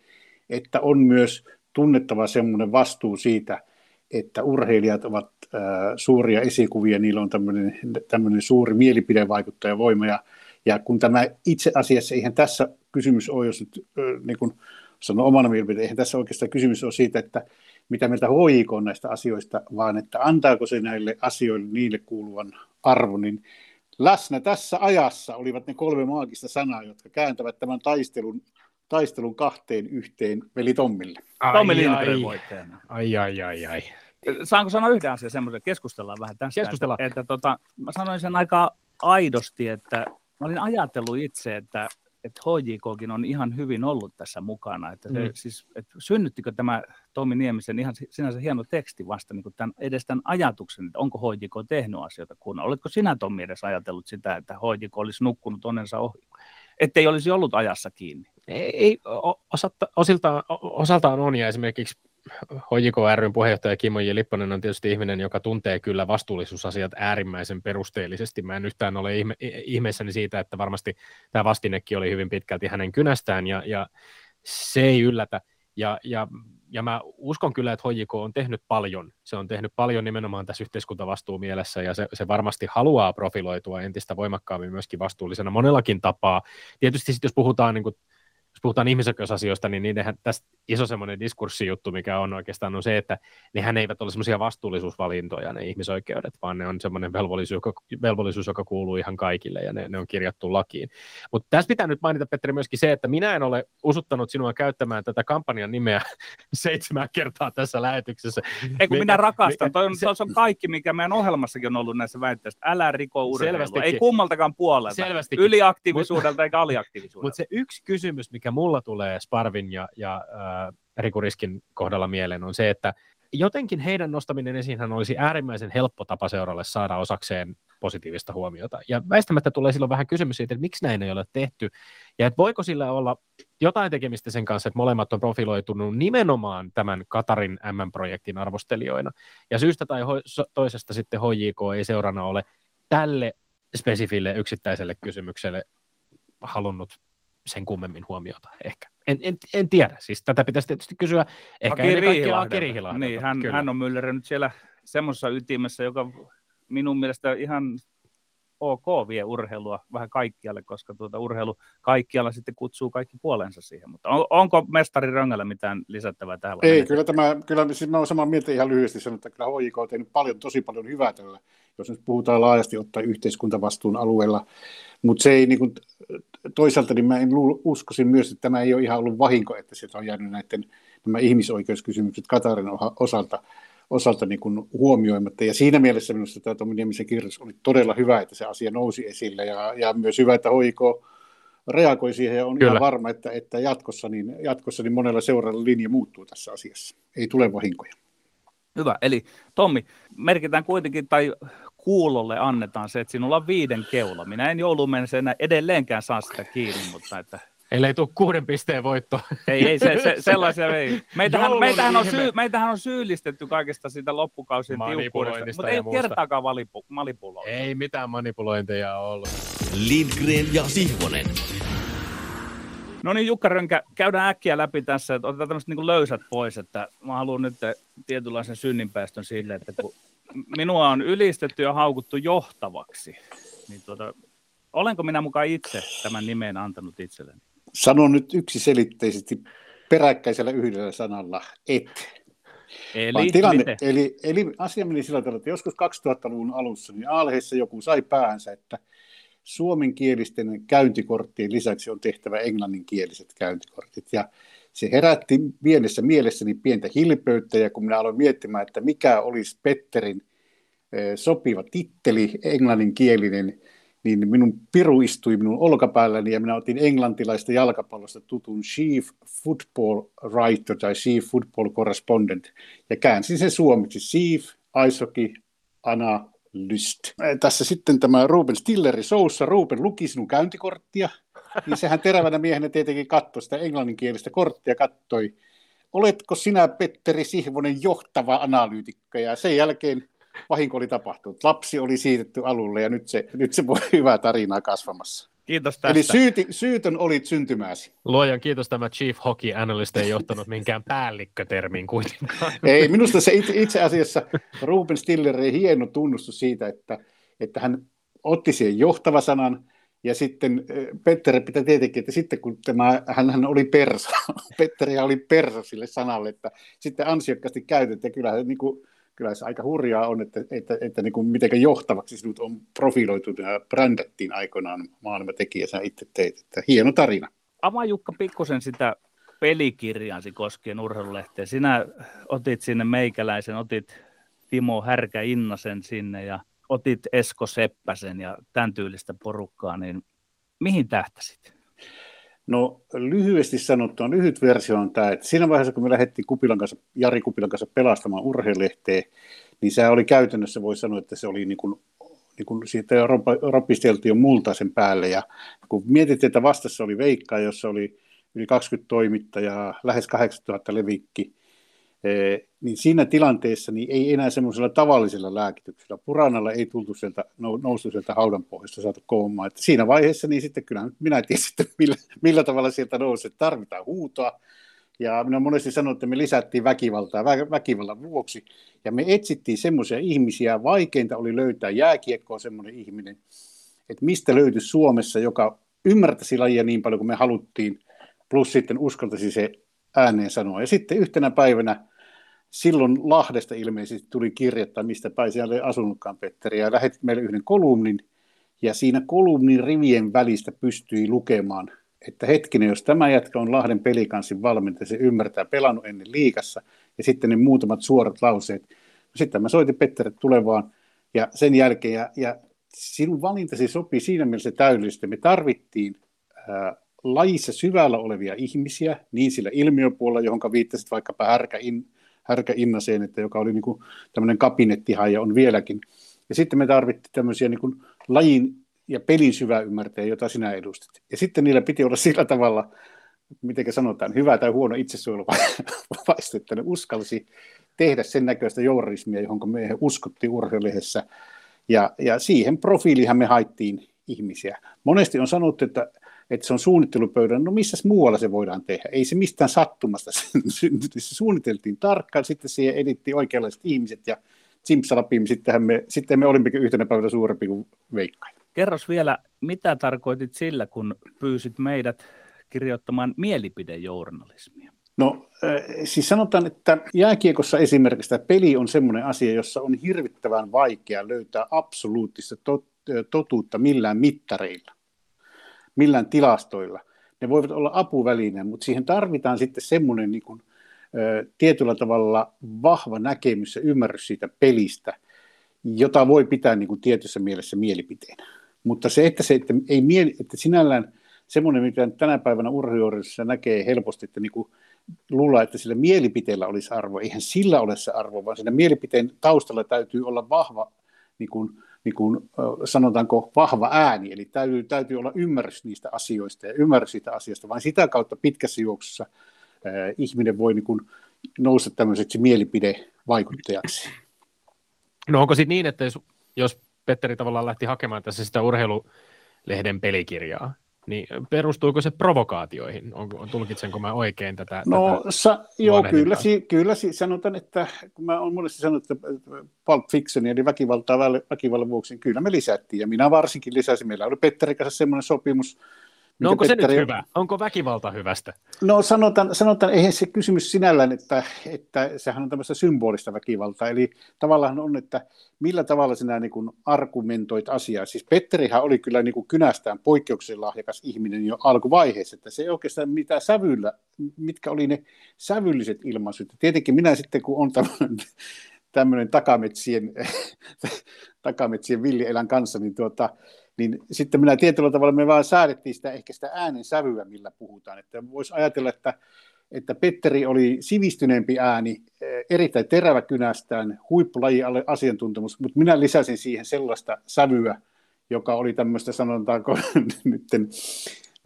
että on myös tunnettava semmoinen vastuu siitä, että urheilijat ovat äh, suuria esikuvia, niillä on tämmöinen, tämmöinen suuri mielipidevaikuttajavoima, ja, ja kun tämä itse asiassa, eihän tässä kysymys ole, jos nyt äh, niin kuin sanon omana mielipiteen, eihän tässä oikeastaan kysymys ole siitä, että mitä mieltä HIK on näistä asioista, vaan että antaako se näille asioille niille kuuluvan arvon, niin läsnä tässä ajassa olivat ne kolme maagista sanaa, jotka kääntävät tämän taistelun taistelun kahteen yhteen veli Tommille. Ai, Tommi Lindgren voittajana. Ai, ai, ai, ai. Saanko sanoa yhden asian semmoisen, keskustellaan vähän tästä. Keskustellaan. Että, että tota, mä sanoin sen aika aidosti, että mä olin ajatellut itse, että, että HJKkin on ihan hyvin ollut tässä mukana. Että se, mm. siis, että synnyttikö tämä Tomi Niemisen ihan sinänsä hieno teksti vasta niin tämän, edes tämän ajatuksen, että onko HJK tehnyt asioita kunnolla. Oletko sinä Tomi edes ajatellut sitä, että HJK olisi nukkunut onnensa ohi? Ettei olisi ollut ajassa kiinni? Ei, osalta, osiltaan, osaltaan on, ja esimerkiksi HJK ryn puheenjohtaja Kimmo J. Lipponen on tietysti ihminen, joka tuntee kyllä vastuullisuusasiat äärimmäisen perusteellisesti. Mä en yhtään ole ihme, ihmeessäni siitä, että varmasti tämä vastinekin oli hyvin pitkälti hänen kynästään, ja, ja se ei yllätä. Ja, ja, ja mä uskon kyllä, että HJK on tehnyt paljon. Se on tehnyt paljon nimenomaan tässä yhteiskuntavastuumielessä, ja se, se varmasti haluaa profiloitua entistä voimakkaammin myöskin vastuullisena monellakin tapaa. Tietysti sitten jos puhutaan niin kuin jos puhutaan ihmisoikeusasioista, niin niidenhän tässä iso semmoinen diskurssijuttu, mikä on oikeastaan on se, että nehän eivät ole semmoisia vastuullisuusvalintoja, ne ihmisoikeudet, vaan ne on semmoinen velvollisuus, joka, velvollisuus, joka kuuluu ihan kaikille ja ne, ne on kirjattu lakiin. Mutta tässä pitää nyt mainita, Petteri, myöskin se, että minä en ole usuttanut sinua käyttämään tätä kampanjan nimeä seitsemän kertaa tässä lähetyksessä. Ei kun minä rakastan, mikä, toi on, se, on kaikki, mikä meidän ohjelmassakin on ollut näissä väitteistä. Älä riko urheilua, ei kummaltakaan puolelta, yliaktiivisuudelta eikä aliaktiivisuudelta. Mutta se yksi kysymys, mikä mulla tulee Sparvin ja, ja äh, Rikuriskin kohdalla mieleen, on se, että jotenkin heidän nostaminen esiinhän olisi äärimmäisen helppo tapa seuralle saada osakseen positiivista huomiota. Ja väistämättä tulee silloin vähän kysymys siitä, että miksi näin ei ole tehty, ja että voiko sillä olla jotain tekemistä sen kanssa, että molemmat on profiloitunut nimenomaan tämän Katarin M-projektin arvostelijoina. Ja syystä tai ho- toisesta sitten HJK ei seurana ole tälle spesifille yksittäiselle kysymykselle halunnut sen kummemmin huomiota ehkä. En, en, en tiedä, siis tätä pitäisi tietysti kysyä ehkä Aki ennen kaikkea Niin, hän, hän on myllerönyt siellä semmoisessa ytimessä, joka minun mielestä ihan ok vie urheilua vähän kaikkialle, koska tuota urheilu kaikkialla sitten kutsuu kaikki puolensa siihen. Mutta on, onko mestari Röngällä mitään lisättävää tähän? Ei, kyllä tämä, kyllä siis mä olen samaa mieltä ihan lyhyesti sanonut, että kyllä HJK on tehnyt paljon, tosi paljon hyvää tällä, jos nyt puhutaan laajasti ottaa yhteiskuntavastuun alueella. Mutta se ei niin kuin, toisaalta niin mä en uskoisin myös, että tämä ei ole ihan ollut vahinko, että sieltä on jäänyt näiden nämä ihmisoikeuskysymykset Katarin osalta osalta niin kuin huomioimatta. Ja siinä mielessä minusta tämä Tomi Niemisen kirjoitus oli todella hyvä, että se asia nousi esille ja, ja myös hyvä, että hoiko reagoi siihen ja on Kyllä. ihan varma, että, että jatkossa, niin, jatkossa niin monella seuraavalla linja muuttuu tässä asiassa. Ei tule vahinkoja. Hyvä. Eli Tommi, merkitään kuitenkin, tai kuulolle annetaan se, että sinulla on viiden keula. Minä en jouluun mennessä enää edelleenkään saa sitä kiinni, mutta että Ellei tule kuuden pisteen voitto. Ei, ei se, se, sellaisia ei. Meitähän, meitähän, on syy, meitähän on syyllistetty kaikesta sitä loppukausien tiukkuudesta, mutta ei kertaakaan manipulointia. Ei mitään manipulointeja ollut. Lindgren ja Sihvonen. No niin, Jukka Rönkä, käydään äkkiä läpi tässä, että otetaan tämmöiset niin löysät pois, että mä haluan nyt tietynlaisen synninpäästön sille, että kun minua on ylistetty ja haukuttu johtavaksi, niin tuota, olenko minä mukaan itse tämän nimen antanut itselleni? Sanon nyt yksiselitteisesti peräkkäisellä yhdellä sanalla, et. Eli, tilanne, eli, eli asia meni sillä tavalla, että joskus 2000-luvun alussa niin Aalheissa joku sai päänsä, että suomenkielisten käyntikorttien lisäksi on tehtävä englanninkieliset käyntikortit. Ja se herätti pienessä mielessäni pientä hilpeyttä, ja kun minä aloin miettimään, että mikä olisi Petterin sopiva titteli, englanninkielinen, niin minun piru istui minun olkapäälläni ja minä otin englantilaista jalkapallosta tutun Chief Football Writer tai Chief Football Correspondent ja käänsin sen suomeksi Chief Ice Hockey Analyst. Tässä sitten tämä Ruben Stilleri Soussa, Ruben luki sinun käyntikorttia, niin sehän terävänä miehenä tietenkin katsoi sitä englanninkielistä korttia, kattoi, oletko sinä Petteri Sihvonen johtava analyytikko ja sen jälkeen vahinko oli tapahtunut. Lapsi oli siitetty alulle ja nyt se, nyt se voi hyvää tarinaa kasvamassa. Kiitos tästä. Eli syyti, syytön olit syntymääsi. Luojan kiitos tämä Chief Hockey Analyst ei johtanut minkään päällikkötermiin kuitenkaan. Ei, minusta se itse, itse asiassa Ruben Stillerin hieno tunnustus siitä, että, että hän otti siihen johtava sanan, ja sitten eh, Petteri pitää tietenkin, että sitten kun tämä, hän, hän oli persa, Petteri oli persa sille sanalle, että sitten ansiokkaasti käytetään, ja kyllähän niin kuin, kyllä se aika hurjaa on, että, että, että niin kuin miten johtavaksi sinut on profiloitu ja brändättiin aikoinaan tekijä, sä itse teit. Että hieno tarina. Avaa Jukka pikkusen sitä pelikirjaasi koskien urheilulehteä. Sinä otit sinne meikäläisen, otit Timo Härkä Innasen sinne ja otit Esko Seppäsen ja tämän tyylistä porukkaa, niin mihin tähtäsit? No lyhyesti sanottuna, lyhyt versio on tämä, että siinä vaiheessa kun me lähdettiin Kupilan kanssa, Jari Kupilan kanssa pelastamaan urheilehteä, niin se oli käytännössä, voi sanoa, että se oli niin kuin, niin kuin siitä ropisteltiin jo multaisen päälle. Ja kun mietittiin, että vastassa oli Veikka, jossa oli yli 20 toimittajaa, lähes 8000 levikki, niin siinä tilanteessa niin ei enää semmoisella tavallisella lääkityksellä, puranalla ei tultu sieltä, noustu sieltä haudan pohjasta saatu koomaan. Että siinä vaiheessa niin sitten kyllä minä tiesin, että millä, millä tavalla sieltä nousi, että tarvitaan huutoa. Ja minä monesti sanoin, että me lisättiin väkivaltaa vä- väkivallan vuoksi. Ja me etsittiin semmoisia ihmisiä, vaikeinta oli löytää jääkiekkoon semmoinen ihminen, että mistä löytyisi Suomessa, joka ymmärtäisi lajia niin paljon kuin me haluttiin, plus sitten uskaltaisi se ääneen sanoa. Ja sitten yhtenä päivänä silloin Lahdesta ilmeisesti tuli kirjettä, mistä päin siellä ei asunutkaan Petteri, ja lähetit meille yhden kolumnin, ja siinä kolumnin rivien välistä pystyi lukemaan, että hetkinen, jos tämä jätkä on Lahden pelikanssin valmentaja, se ymmärtää pelannut ennen liikassa, ja sitten ne muutamat suorat lauseet. Sitten mä soitin Petteri tulevaan, ja sen jälkeen, ja, ja sinun valintasi sopii siinä mielessä täydellisesti, me tarvittiin ää, lajissa syvällä olevia ihmisiä, niin sillä ilmiöpuolella, johon viittasit vaikkapa härkä in, Härkä Innaseen, että joka oli niin kuin tämmöinen kabinettihaja on vieläkin. Ja sitten me tarvittiin tämmöisiä niin kuin lajin ja pelin syvää ymmärtäjä, jota sinä edustit. Ja sitten niillä piti olla sillä tavalla, miten sanotaan, hyvä tai huono itsesuojeluvaisto, että ne uskalsi tehdä sen näköistä journalismia, johon me uskottiin urheilulehdessä. Ja, ja siihen profiilihan me haittiin ihmisiä. Monesti on sanottu, että että se on suunnittelupöydän, no missä muualla se voidaan tehdä? Ei se mistään sattumasta syntynyt, se suunniteltiin tarkkaan, sitten siihen edittiin oikeanlaiset ihmiset ja Simpsalapim, sittenhän me, sitten me olimmekin yhtenä päivänä suurempi kuin Veikka. Kerros vielä, mitä tarkoitit sillä, kun pyysit meidät kirjoittamaan mielipidejournalismia? No äh, siis sanotaan, että jääkiekossa esimerkiksi tämä peli on semmoinen asia, jossa on hirvittävän vaikea löytää absoluuttista tot, totuutta millään mittareilla millään tilastoilla. Ne voivat olla apuväline, mutta siihen tarvitaan sitten semmoinen niin kuin, ö, tietyllä tavalla vahva näkemys ja ymmärrys siitä pelistä, jota voi pitää niin kuin tietyssä mielessä mielipiteenä. Mutta se, että, se, että, ei mieli, että sinällään semmoinen, mitä tänä päivänä urheiluudessa näkee helposti, että niin kuin luulla, että sillä mielipiteellä olisi arvo. Eihän sillä ole se arvo, vaan siinä mielipiteen taustalla täytyy olla vahva niin kuin, niin kuin, sanotaanko vahva ääni, eli täytyy, täytyy olla ymmärrys niistä asioista ja ymmärrys siitä asiasta, vain sitä kautta pitkässä juoksussa äh, ihminen voi niin kuin, nousta tämmöiseksi mielipidevaikuttajaksi. No onko sitten niin, että jos, jos Petteri tavallaan lähti hakemaan tässä sitä urheilulehden pelikirjaa, niin perustuuko se provokaatioihin? Onko, tulkitsenko mä oikein tätä? No tätä sa, joo, kyllä, si, kyllä si, sanotaan, että kun mä olen monesti sanonut, että Pulp Fiction eli väkivaltaa väkivallan vuoksi, niin kyllä me lisättiin, ja minä varsinkin lisäsin. Meillä oli Petteri kanssa semmoinen sopimus, No onko Petteri... se nyt hyvä? Onko väkivalta hyvästä? No sanotaan, sanotaan eihän se kysymys sinällään, että, että sehän on tämmöistä symbolista väkivaltaa. Eli tavallaan on, että millä tavalla sinä niin kuin argumentoit asiaa. Siis Petterihän oli kyllä niin kuin kynästään poikkeuksellisen lahjakas ihminen jo alkuvaiheessa, että se ei oikeastaan mitä sävyllä, mitkä oli ne sävylliset ilmaisut. Tietenkin minä sitten, kun on tämmöinen, tämmöinen takametsien, takametsien villieläin kanssa, niin tuota, niin sitten minä tietyllä tavalla me vaan säädettiin sitä ehkä sitä äänen sävyä, millä puhutaan. Että voisi ajatella, että, että Petteri oli sivistyneempi ääni, eh, erittäin terävä kynästään, huippulaji asiantuntemus, mutta minä lisäsin siihen sellaista sävyä, joka oli tämmöistä, sanotaanko nyt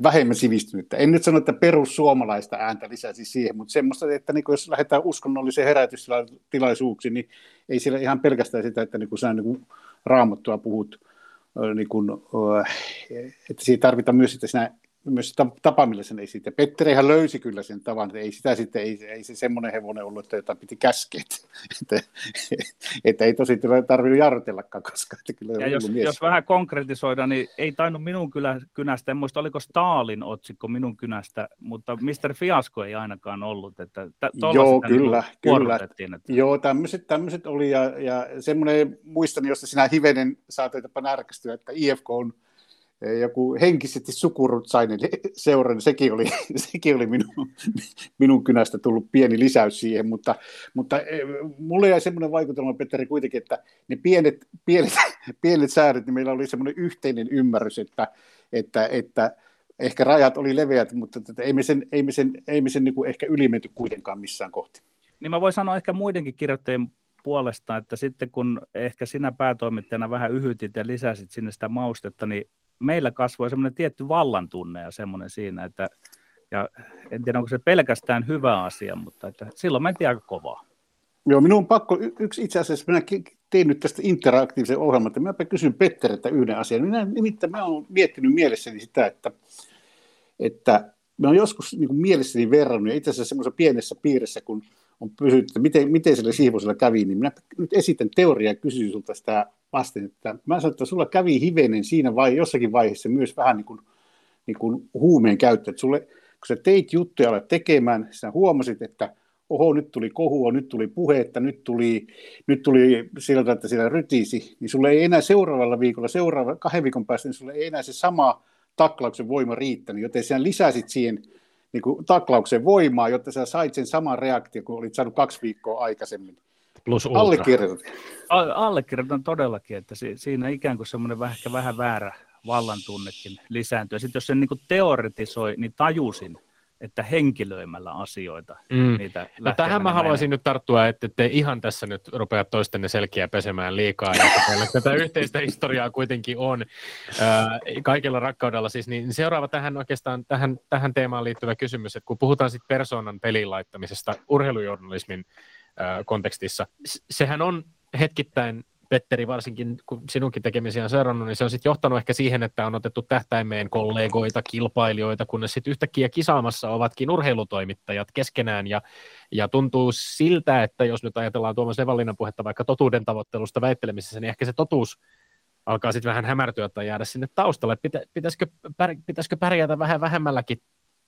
vähemmän sivistynyttä. En nyt sano, että perussuomalaista ääntä lisäsi siihen, mutta semmoista, että niin jos lähdetään uskonnolliseen herätystilaisuuksiin, niin ei siellä ihan pelkästään sitä, että niin kun sä niin raamattua puhut niin kuin, että siitä tarvitaan myös että sinä myös tapa, millä sen esittää. Petterihän löysi kyllä sen tavan, että ei sitä sitten, ei, ei se semmoinen hevonen ollut, että jota piti käskeä, että, että ei tosi tarvinnut jarrutellakaan koskaan. Että kyllä ja jos, mies. jos vähän konkretisoida, niin ei tainnut minun kylä, kynästä, en muista oliko Stalin otsikko minun kynästä, mutta Mr. Fiasko ei ainakaan ollut. Että t- Joo, kyllä, niin kyllä. Että... Joo, tämmöiset, tämmöiset oli ja, ja semmoinen, muistan, josta sinä hivenen saatoit jopa närkästyä, että IFK on joku henkisesti sukurutsainen seura, niin sekin oli, sekin oli minun, minun kynästä tullut pieni lisäys siihen, mutta, mutta mulle jäi semmoinen vaikutelma, Petteri, kuitenkin, että ne pienet, pienet, pienet säädöt, niin meillä oli semmoinen yhteinen ymmärrys, että, että, että ehkä rajat oli leveät, mutta että ei me sen, ei me sen, ei me sen niin kuin ehkä ylimenty kuitenkaan missään kohti. Niin mä voin sanoa ehkä muidenkin kirjoittajien puolesta, että sitten kun ehkä sinä päätoimittajana vähän yhytit ja lisäsit sinne sitä maustetta, niin meillä kasvoi semmoinen tietty vallantunne ja semmoinen siinä, että ja en tiedä, onko se pelkästään hyvä asia, mutta että silloin mentiin aika kovaa. Joo, minun on pakko, yksi itse asiassa, minä tein nyt tästä interaktiivisen ohjelman, että minäpä kysyn Petteriltä yhden asian. Minä nimittäin mä olen miettinyt mielessäni sitä, että, että mä olen joskus niin kuin mielessäni verrannut, ja itse asiassa semmoisessa pienessä piirissä, kun on pysytty, että miten, miten sille siivoisella kävi, niin minä nyt esitän teoriaa ja kysyn sinulta sitä vasten, että mä sanon, että sulla kävi hivenen siinä vai jossakin vaiheessa myös vähän niin kuin, niin kuin huumeen käyttö, että sulle, kun sä teit juttuja alat tekemään, sä huomasit, että oho, nyt tuli kohua, nyt tuli puhetta, nyt tuli, nyt tuli siltä, että siellä rytisi, niin sulle ei enää seuraavalla viikolla, seuraava kahden viikon päästä, niin sulle ei enää se sama taklauksen voima riittänyt, joten sä lisäsit siihen niin kuin taklauksen voimaa, jotta sä sait sen saman reaktion, kun olit saanut kaksi viikkoa aikaisemmin. Plus Allekirjoitan. Allekirjoitan todellakin, että siinä ikään kuin semmoinen vähän, ehkä vähän väärä vallantunnekin lisääntyy. Sitten jos sen niin teoretisoi, niin tajusin, että henkilöimällä asioita. Mm. Niitä no tähän mä haluaisin nyt tarttua, että te ihan tässä nyt rupeat toistenne selkiä pesemään liikaa, ja teillä tätä yhteistä historiaa kuitenkin on ää, kaikella rakkaudella. Siis, niin seuraava tähän oikeastaan tähän, tähän teemaan liittyvä kysymys, että kun puhutaan sitten persoonan pelin laittamisesta urheilujournalismin kontekstissa, sehän on hetkittäin Petteri, varsinkin kun sinunkin tekemisiä on seurannut, niin se on sitten johtanut ehkä siihen, että on otettu tähtäimeen kollegoita, kilpailijoita, kunnes sitten yhtäkkiä kisaamassa ovatkin urheilutoimittajat keskenään, ja, ja tuntuu siltä, että jos nyt ajatellaan Tuomas Evallinan puhetta vaikka totuuden tavoittelusta väittelemisessä, niin ehkä se totuus alkaa sitten vähän hämärtyä tai jäädä sinne taustalle. Pitä, pitäisikö, pär, pitäisikö pärjätä vähän vähemmälläkin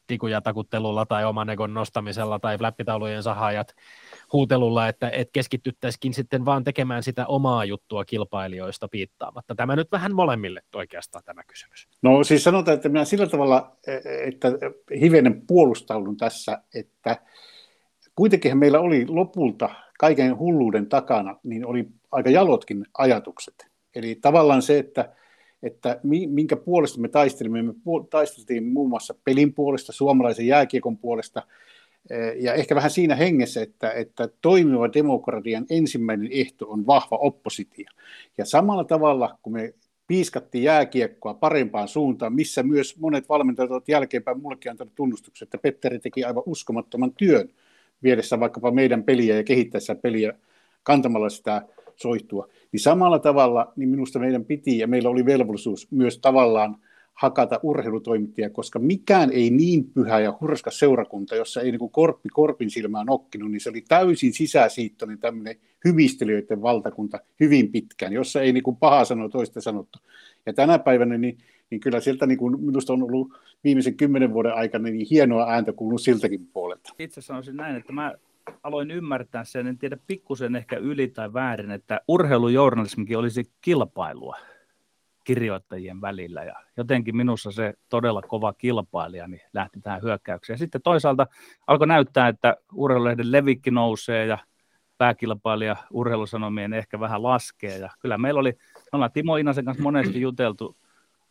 tikuja takuttelulla tai oman egon nostamisella tai flappitaulujen sahajat huutelulla, että et keskityttäisikin sitten vaan tekemään sitä omaa juttua kilpailijoista piittaamatta. Tämä nyt vähän molemmille oikeastaan tämä kysymys. No siis sanotaan, että minä sillä tavalla, että hivenen puolustaudun tässä, että kuitenkin meillä oli lopulta kaiken hulluuden takana, niin oli aika jalotkin ajatukset. Eli tavallaan se, että että minkä puolesta me taistelimme. Me taisteltiin muun muassa pelin puolesta, suomalaisen jääkiekon puolesta, ja ehkä vähän siinä hengessä, että, että toimiva demokratian ensimmäinen ehto on vahva oppositio. Ja samalla tavalla, kun me piiskattiin jääkiekkoa parempaan suuntaan, missä myös monet valmentajat ovat jälkeenpäin mullekin antanut tunnustuksen, että Petteri teki aivan uskomattoman työn viedessä vaikkapa meidän peliä ja kehittäessä peliä kantamalla sitä soihtua, niin samalla tavalla niin minusta meidän piti ja meillä oli velvollisuus myös tavallaan hakata urheilutoimittajia, koska mikään ei niin pyhä ja hurska seurakunta, jossa ei niin korppi korpin silmää nokkinut, niin se oli täysin sisäsiittoinen tämmöinen hyvistelijöiden valtakunta hyvin pitkään, jossa ei niin kuin paha sanoa toista sanottu. Ja tänä päivänä niin, niin kyllä sieltä niin kuin minusta on ollut viimeisen kymmenen vuoden aikana niin hienoa ääntä kuulunut siltäkin puolelta. Itse sanoisin näin, että mä aloin ymmärtää sen, en tiedä pikkusen ehkä yli tai väärin, että urheilujournalismikin olisi kilpailua kirjoittajien välillä ja jotenkin minussa se todella kova kilpailija niin lähti tähän hyökkäykseen. Sitten toisaalta alkoi näyttää, että urheilulehden levikki nousee ja pääkilpailija urheilusanomien ehkä vähän laskee ja kyllä meillä oli, ollaan Timo Inasen kanssa monesti juteltu,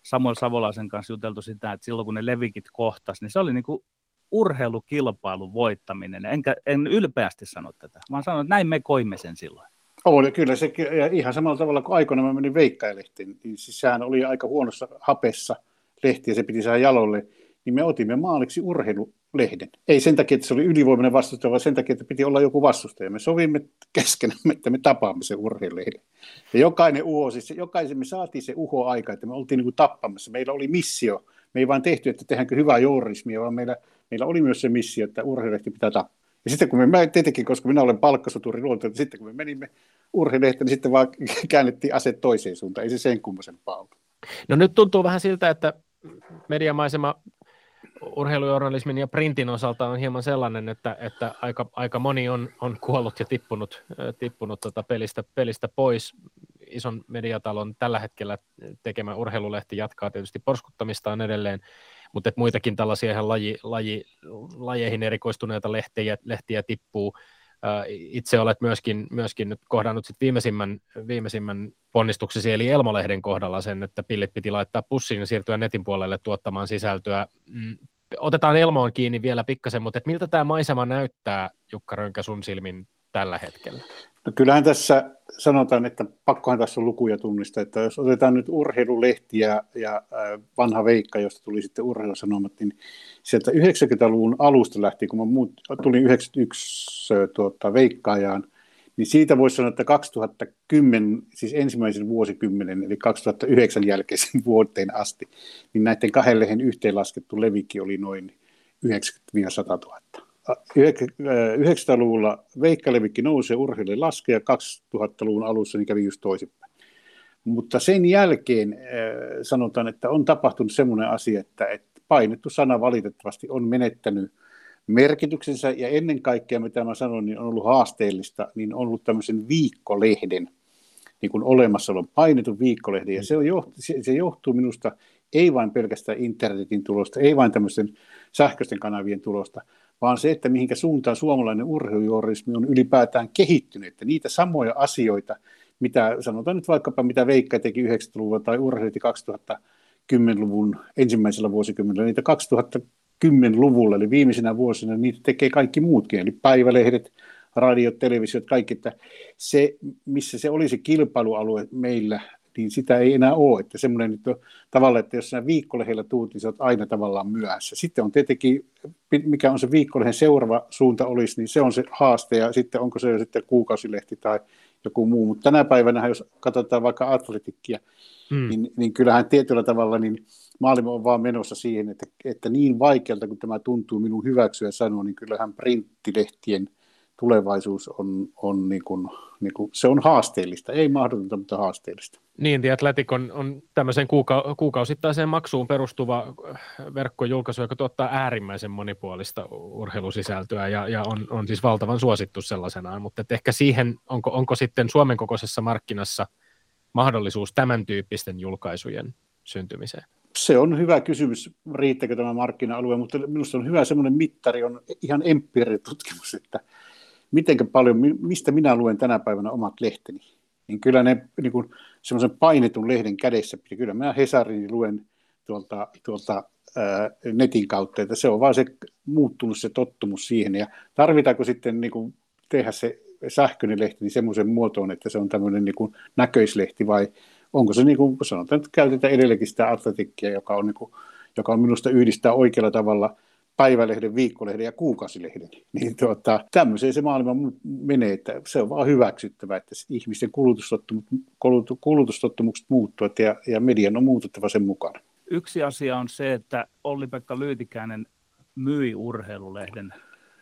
Samuel Savolaisen kanssa juteltu sitä, että silloin kun ne levikit kohtas, niin se oli niin kuin urheilukilpailun voittaminen. Enkä, en ylpeästi sano tätä, vaan sanon, että näin me koimme sen silloin. Oli, kyllä se ja ihan samalla tavalla kuin aikoina mä menin Veikkailehtiin, niin siis sehän oli aika huonossa hapessa lehti ja se piti saada jalolle, niin me otimme maaliksi urheilulehden. Ei sen takia, että se oli ylivoimainen vastustaja, vaan sen takia, että piti olla joku vastustaja. Me sovimme keskenämme, että me tapaamme sen urheilulehden. Ja jokainen uho, siis jokaisen me saatiin se uho aika, että me oltiin niin kuin tappamassa. Meillä oli missio. Me ei vain tehty, että tehdäänkö hyvää journalismia, vaan meillä, meillä oli myös se missio, että urheilulehti pitää tappaa. Ja sitten kun me, mä tietenkin, koska minä olen palkkasoturi luonteelta, sitten kun me menimme urheilehteen, niin sitten vaan käännettiin aset toiseen suuntaan. Ei se sen kummosempaa ollut. No nyt tuntuu vähän siltä, että mediamaisema urheilujournalismin ja printin osalta on hieman sellainen, että, että aika, aika moni on, on kuollut ja tippunut, tippunut tota pelistä, pelistä pois. Ison mediatalon tällä hetkellä tekemä urheilulehti jatkaa tietysti porskuttamistaan edelleen, mutta että muitakin tällaisia ihan laji, laji, lajeihin erikoistuneita lehtiä, lehtiä tippuu. Itse olet myöskin, myöskin nyt kohdannut sit viimeisimmän, viimeisimmän ponnistuksesi, eli Elmolehden kohdalla sen, että pillit piti laittaa pussiin ja siirtyä netin puolelle tuottamaan sisältöä. Mm, otetaan Elmoon kiinni vielä pikkasen, mutta että miltä tämä maisema näyttää, Jukka Rönkä, sun silmin tällä hetkellä? No kyllähän tässä sanotaan, että pakkohan tässä on lukuja tunnistaa, että jos otetaan nyt urheilulehti ja, ja vanha Veikka, josta tuli sitten urheilusanomat, niin sieltä 90-luvun alusta lähtien, kun mä muut, tulin 91 tuota, Veikkaajaan, niin siitä voisi sanoa, että 2010, siis ensimmäisen vuosikymmenen, eli 2009 jälkeisen vuoteen asti, niin näiden kahden lehen yhteenlaskettu levikki oli noin 90-100 000. 900-luvulla veikkalevikki nousi ja urheilija laski ja 2000-luvun alussa niin kävi just toisinpäin. Mutta sen jälkeen sanotaan, että on tapahtunut semmoinen asia, että, että painettu sana valitettavasti on menettänyt merkityksensä ja ennen kaikkea, mitä mä sanon, niin on ollut haasteellista, niin on ollut tämmöisen viikkolehden niin kuin olemassaolon painetun viikkolehden ja se, on, se, se johtuu minusta ei vain pelkästään internetin tulosta, ei vain tämmöisten sähköisten kanavien tulosta, vaan se, että mihinkä suuntaan suomalainen urheilujournalismi on ylipäätään kehittynyt, että niitä samoja asioita, mitä sanotaan nyt vaikkapa, mitä Veikka teki 90-luvulla tai urheilutti 2010-luvun ensimmäisellä vuosikymmenellä, niitä 2010-luvulla, eli viimeisenä vuosina, niitä tekee kaikki muutkin, eli päivälehdet, radiot, televisiot, kaikki, että se, missä se olisi kilpailualue meillä niin sitä ei enää ole. Että semmoinen nyt on tavallaan, että jos sinä viikkolehdellä tuut, niin sä olet aina tavallaan myöhässä. Sitten on tietenkin, mikä on se viikkolehen seuraava suunta olisi, niin se on se haaste, ja sitten onko se jo sitten kuukausilehti tai joku muu. Mutta tänä päivänä, jos katsotaan vaikka atletikkia, hmm. niin, niin kyllähän tietyllä tavalla niin maailma on vaan menossa siihen, että, että niin vaikealta kuin tämä tuntuu minun hyväksyä sanoa, niin kyllähän printtilehtien – tulevaisuus on, on, niin kuin, niin kuin, se on haasteellista, ei mahdotonta, mutta haasteellista. Niin, The Athletic on, on tämmöiseen kuuka- kuukausittaiseen maksuun perustuva verkkojulkaisu, joka tuottaa äärimmäisen monipuolista urheilusisältöä ja, ja on, on siis valtavan suosittu sellaisenaan, mutta ehkä siihen, onko, onko sitten Suomen kokoisessa markkinassa mahdollisuus tämän tyyppisten julkaisujen syntymiseen? Se on hyvä kysymys, riittääkö tämä markkina-alue, mutta minusta on hyvä semmoinen mittari, on ihan empiirinen tutkimus, että – miten paljon, mistä minä luen tänä päivänä omat lehteni, niin kyllä ne niin kuin semmoisen painetun lehden kädessä, kyllä minä Hesarin luen tuolta, tuolta ää, netin kautta, että se on vaan se muuttunut se tottumus siihen, ja tarvitaanko sitten niin kuin tehdä se sähköinen lehti niin semmoisen muotoon, että se on tämmöinen niin kuin näköislehti, vai onko se niin kuin sanotaan, että käytetään edelleenkin sitä atletikkia, joka on, niin kuin, joka on minusta yhdistää oikealla tavalla päivälehden, viikkolehden ja kuukausilehden. Niin tuota, tämmöiseen se maailma menee, että se on vaan hyväksyttävä, että ihmisten kulutustottumukset, kulutustottumukset muuttuvat ja, ja median on muututtava sen mukana. yksi asia on se, että Olli-Pekka Lyytikäinen myi urheilulehden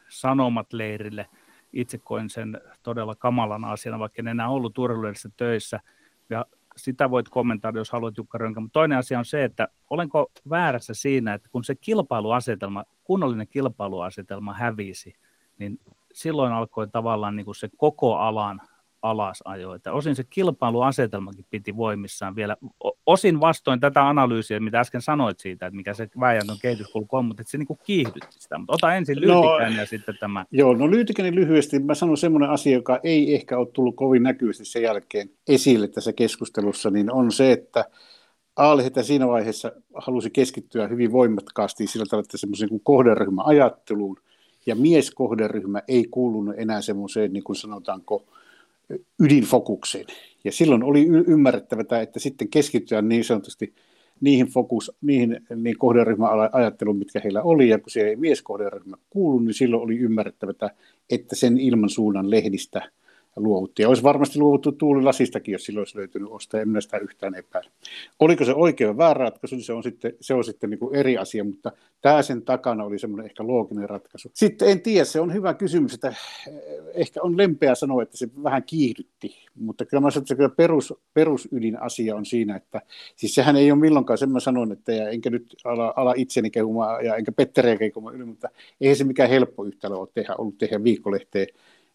sanomat leirille. Itse koin sen todella kamalana asiana, vaikka en enää ollut urheilulehdessä töissä. Ja sitä voit kommentoida, jos haluat Jukka Rönkä. Mutta toinen asia on se, että olenko väärässä siinä, että kun se kilpailuasetelma, kunnollinen kilpailuasetelma hävisi, niin silloin alkoi tavallaan niin kuin se koko alan alasajo. Että osin se kilpailuasetelmakin piti voimissaan vielä, osin vastoin tätä analyysiä, mitä äsken sanoit siitä, että mikä se väijäntön kehityskulku on, mutta että se niin kiihdytti sitä. Mutta ota ensin Lyytikäinen no, ja sitten tämä. Joo, no Lyytikäinen lyhyesti. Mä sanon semmoinen asia, joka ei ehkä ole tullut kovin näkyvästi sen jälkeen esille tässä keskustelussa, niin on se, että Aalehtä siinä vaiheessa halusi keskittyä hyvin voimakkaasti sillä tavalla, että semmoisen kuin kohderyhmäajatteluun, ja mieskohderyhmä ei kuulunut enää semmoiseen, niin kuin sanotaanko, ydinfokukseen. Ja silloin oli y- ymmärrettävä, että sitten keskittyä niin sanotusti niihin, fokus, niihin niin kohderyhmäajatteluun, mitkä heillä oli, ja kun se ei mieskohderyhmä kuulu, niin silloin oli ymmärrettävä, että sen ilman suunnan lehdistä – luovuttiin. Ja olisi varmasti luovuttu tuulilasistakin, jos silloin olisi löytynyt ostaa, en sitä yhtään epäile. Oliko se oikea väärä ratkaisu, niin se on sitten, se on sitten niin kuin eri asia, mutta tämä sen takana oli semmoinen ehkä looginen ratkaisu. Sitten en tiedä, se on hyvä kysymys, että eh, ehkä on lempeä sanoa, että se vähän kiihdytti, mutta kyllä mä sanon, että se perus, perusydin asia on siinä, että siis sehän ei ole milloinkaan, sen mä sanon, että ja enkä nyt ala, ala itseni kehumaan ja enkä Petteriä kehumaan, mutta ei se mikään helppo yhtälö ole tehdä, ollut tehdä viikkolehteen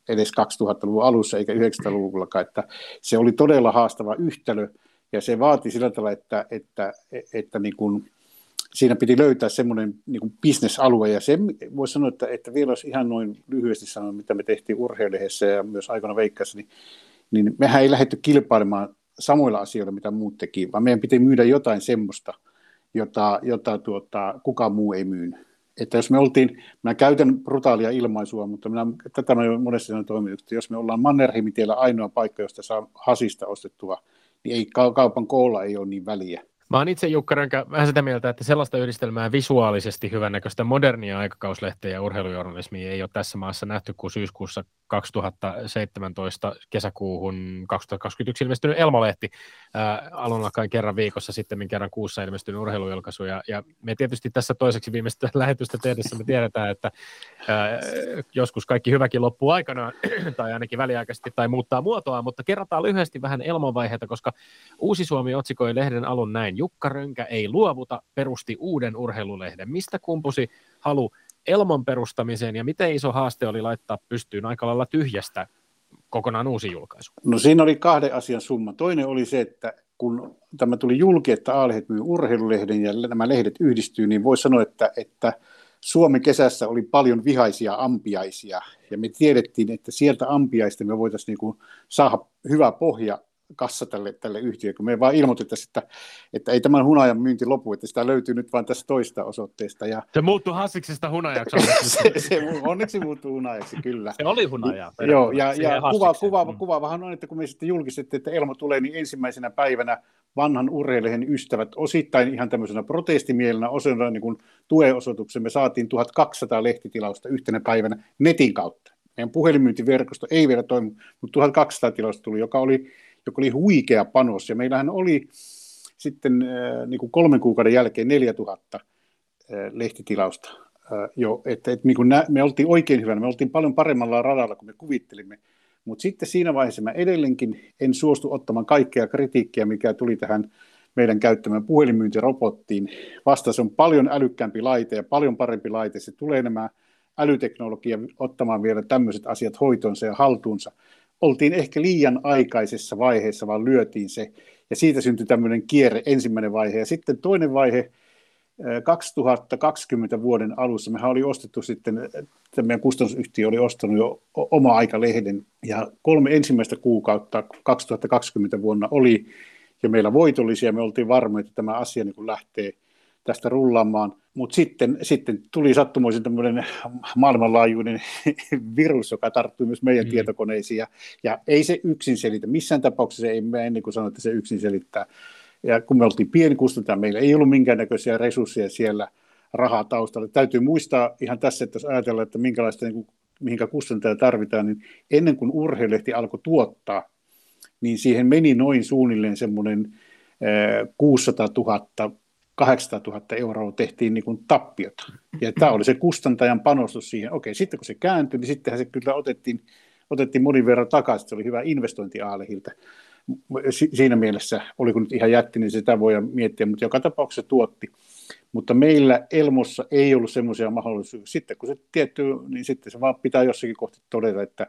edes 2000-luvun alussa eikä 90-luvullakaan, että se oli todella haastava yhtälö ja se vaati sillä tavalla, että, että, että, että niin kuin, siinä piti löytää semmoinen niin bisnesalue ja se voisi sanoa, että, että vielä jos ihan noin lyhyesti sanoa, mitä me tehtiin urheilehdessä ja myös aikana veikkaassa, niin, niin mehän ei lähdetty kilpailemaan samoilla asioilla, mitä muut teki, vaan meidän piti myydä jotain semmoista, jota, jota tuota, kukaan muu ei myynyt että jos me oltiin, mä käytän brutaalia ilmaisua, mutta minä, tätä mä monesti sanonut toimituksesta, jos me ollaan Mannerheimitiellä ainoa paikka, josta saa hasista ostettua, niin ei kaupan koolla ei ole niin väliä. Mä oon itse Jukka Rönkä vähän sitä mieltä, että sellaista yhdistelmää visuaalisesti hyvännäköistä modernia aikakauslehteä ja urheilujournalismia ei ole tässä maassa nähty kuin syyskuussa 2017 kesäkuuhun 2021 ilmestynyt Elmolehti ää, alun alkaen kerran viikossa, sitten kerran kuussa ilmestynyt urheilujulkaisu. Ja, ja me tietysti tässä toiseksi viimeistä lähetystä tehdessä me tiedetään, että ää, joskus kaikki hyväkin loppuu aikanaan, tai ainakin väliaikaisesti, tai muuttaa muotoa, mutta kerrataan lyhyesti vähän Elmon vaiheita, koska Uusi Suomi otsikoi lehden alun näin. Jukka Rönkä ei luovuta, perusti uuden urheilulehden. Mistä kumpusi halu Elmon perustamiseen ja miten iso haaste oli laittaa pystyyn aika lailla tyhjästä kokonaan uusi julkaisu? No siinä oli kahden asian summa. Toinen oli se, että kun tämä tuli julki, että A-lehdet myy urheilulehden ja nämä lehdet yhdistyy, niin voi sanoa, että, että Suomen kesässä oli paljon vihaisia ampiaisia, ja me tiedettiin, että sieltä ampiaista me voitaisiin niin saada hyvä pohja kassa tälle, tälle yhtiölle, kun me vaan ilmoitettaisiin, että, että ei tämän hunajan myynti lopu, että sitä löytyy nyt vain tästä toista osoitteesta. Ja... Se muuttui Hassiksesta hunajaksi. se, se, onneksi muuttui hunajaksi, kyllä. Se oli hunaja. Joo, ja, ja kuva, kuva, mm. kuvaavahan on, että kun me sitten julkistettiin, että Elmo tulee, niin ensimmäisenä päivänä vanhan urheilijan ystävät osittain ihan tämmöisenä protestimielenä osana niin kuin tueosoituksen. Me saatiin 1200 lehtitilausta yhtenä päivänä netin kautta. Meidän puhelinmyyntiverkosto ei vielä toimi, mutta 1200 tilausta tuli, joka oli joka oli huikea panos. Ja meillähän oli sitten äh, niin kuin kolmen kuukauden jälkeen 4000 äh, lehtitilausta äh, jo, että, että niin kuin nä, me oltiin oikein hyvänä, me oltiin paljon paremmalla radalla kuin me kuvittelimme, mutta sitten siinä vaiheessa mä edelleenkin en suostu ottamaan kaikkea kritiikkiä, mikä tuli tähän meidän käyttämään puhelinmyyntirobottiin. Vasta se on paljon älykkäämpi laite ja paljon parempi laite. Se tulee nämä älyteknologia ottamaan vielä tämmöiset asiat hoitonsa ja haltuunsa oltiin ehkä liian aikaisessa vaiheessa, vaan lyötiin se. Ja siitä syntyi tämmöinen kierre, ensimmäinen vaihe. Ja sitten toinen vaihe, 2020 vuoden alussa, mehän oli ostettu sitten, meidän kustannusyhtiö oli ostanut jo oma aikalehden, ja kolme ensimmäistä kuukautta 2020 vuonna oli jo meillä voitollisia, me oltiin varmoja, että tämä asia niin lähtee – tästä rullaamaan. Mutta sitten, sitten tuli sattumoisin tämmöinen maailmanlaajuinen virus, joka tarttui myös meidän mm. tietokoneisiin. Ja, ja ei se yksin selitä. Missään tapauksessa ei me ennen kuin sanoa, että se yksin selittää. Ja kun me oltiin pieni kustantaja, meillä ei ollut minkäännäköisiä resursseja siellä rahaa taustalla. Täytyy muistaa ihan tässä, että jos ajatellaan, että minkälaista, niin kuin, mihinkä kustantaja tarvitaan, niin ennen kuin urheilehti alkoi tuottaa, niin siihen meni noin suunnilleen semmoinen 600 000 800 000 euroa tehtiin niin kuin tappiota. Ja tämä oli se kustantajan panostus siihen. Okei, sitten kun se kääntyi, niin sittenhän se kyllä otettiin, otettiin monin verran takaisin. Se oli hyvä investointi Aalehiltä. Si- siinä mielessä, oliko nyt ihan jätti, niin sitä voi miettiä, mutta joka tapauksessa tuotti. Mutta meillä Elmossa ei ollut semmoisia mahdollisuuksia. Sitten kun se tietty, niin sitten se vaan pitää jossakin kohti todeta, että,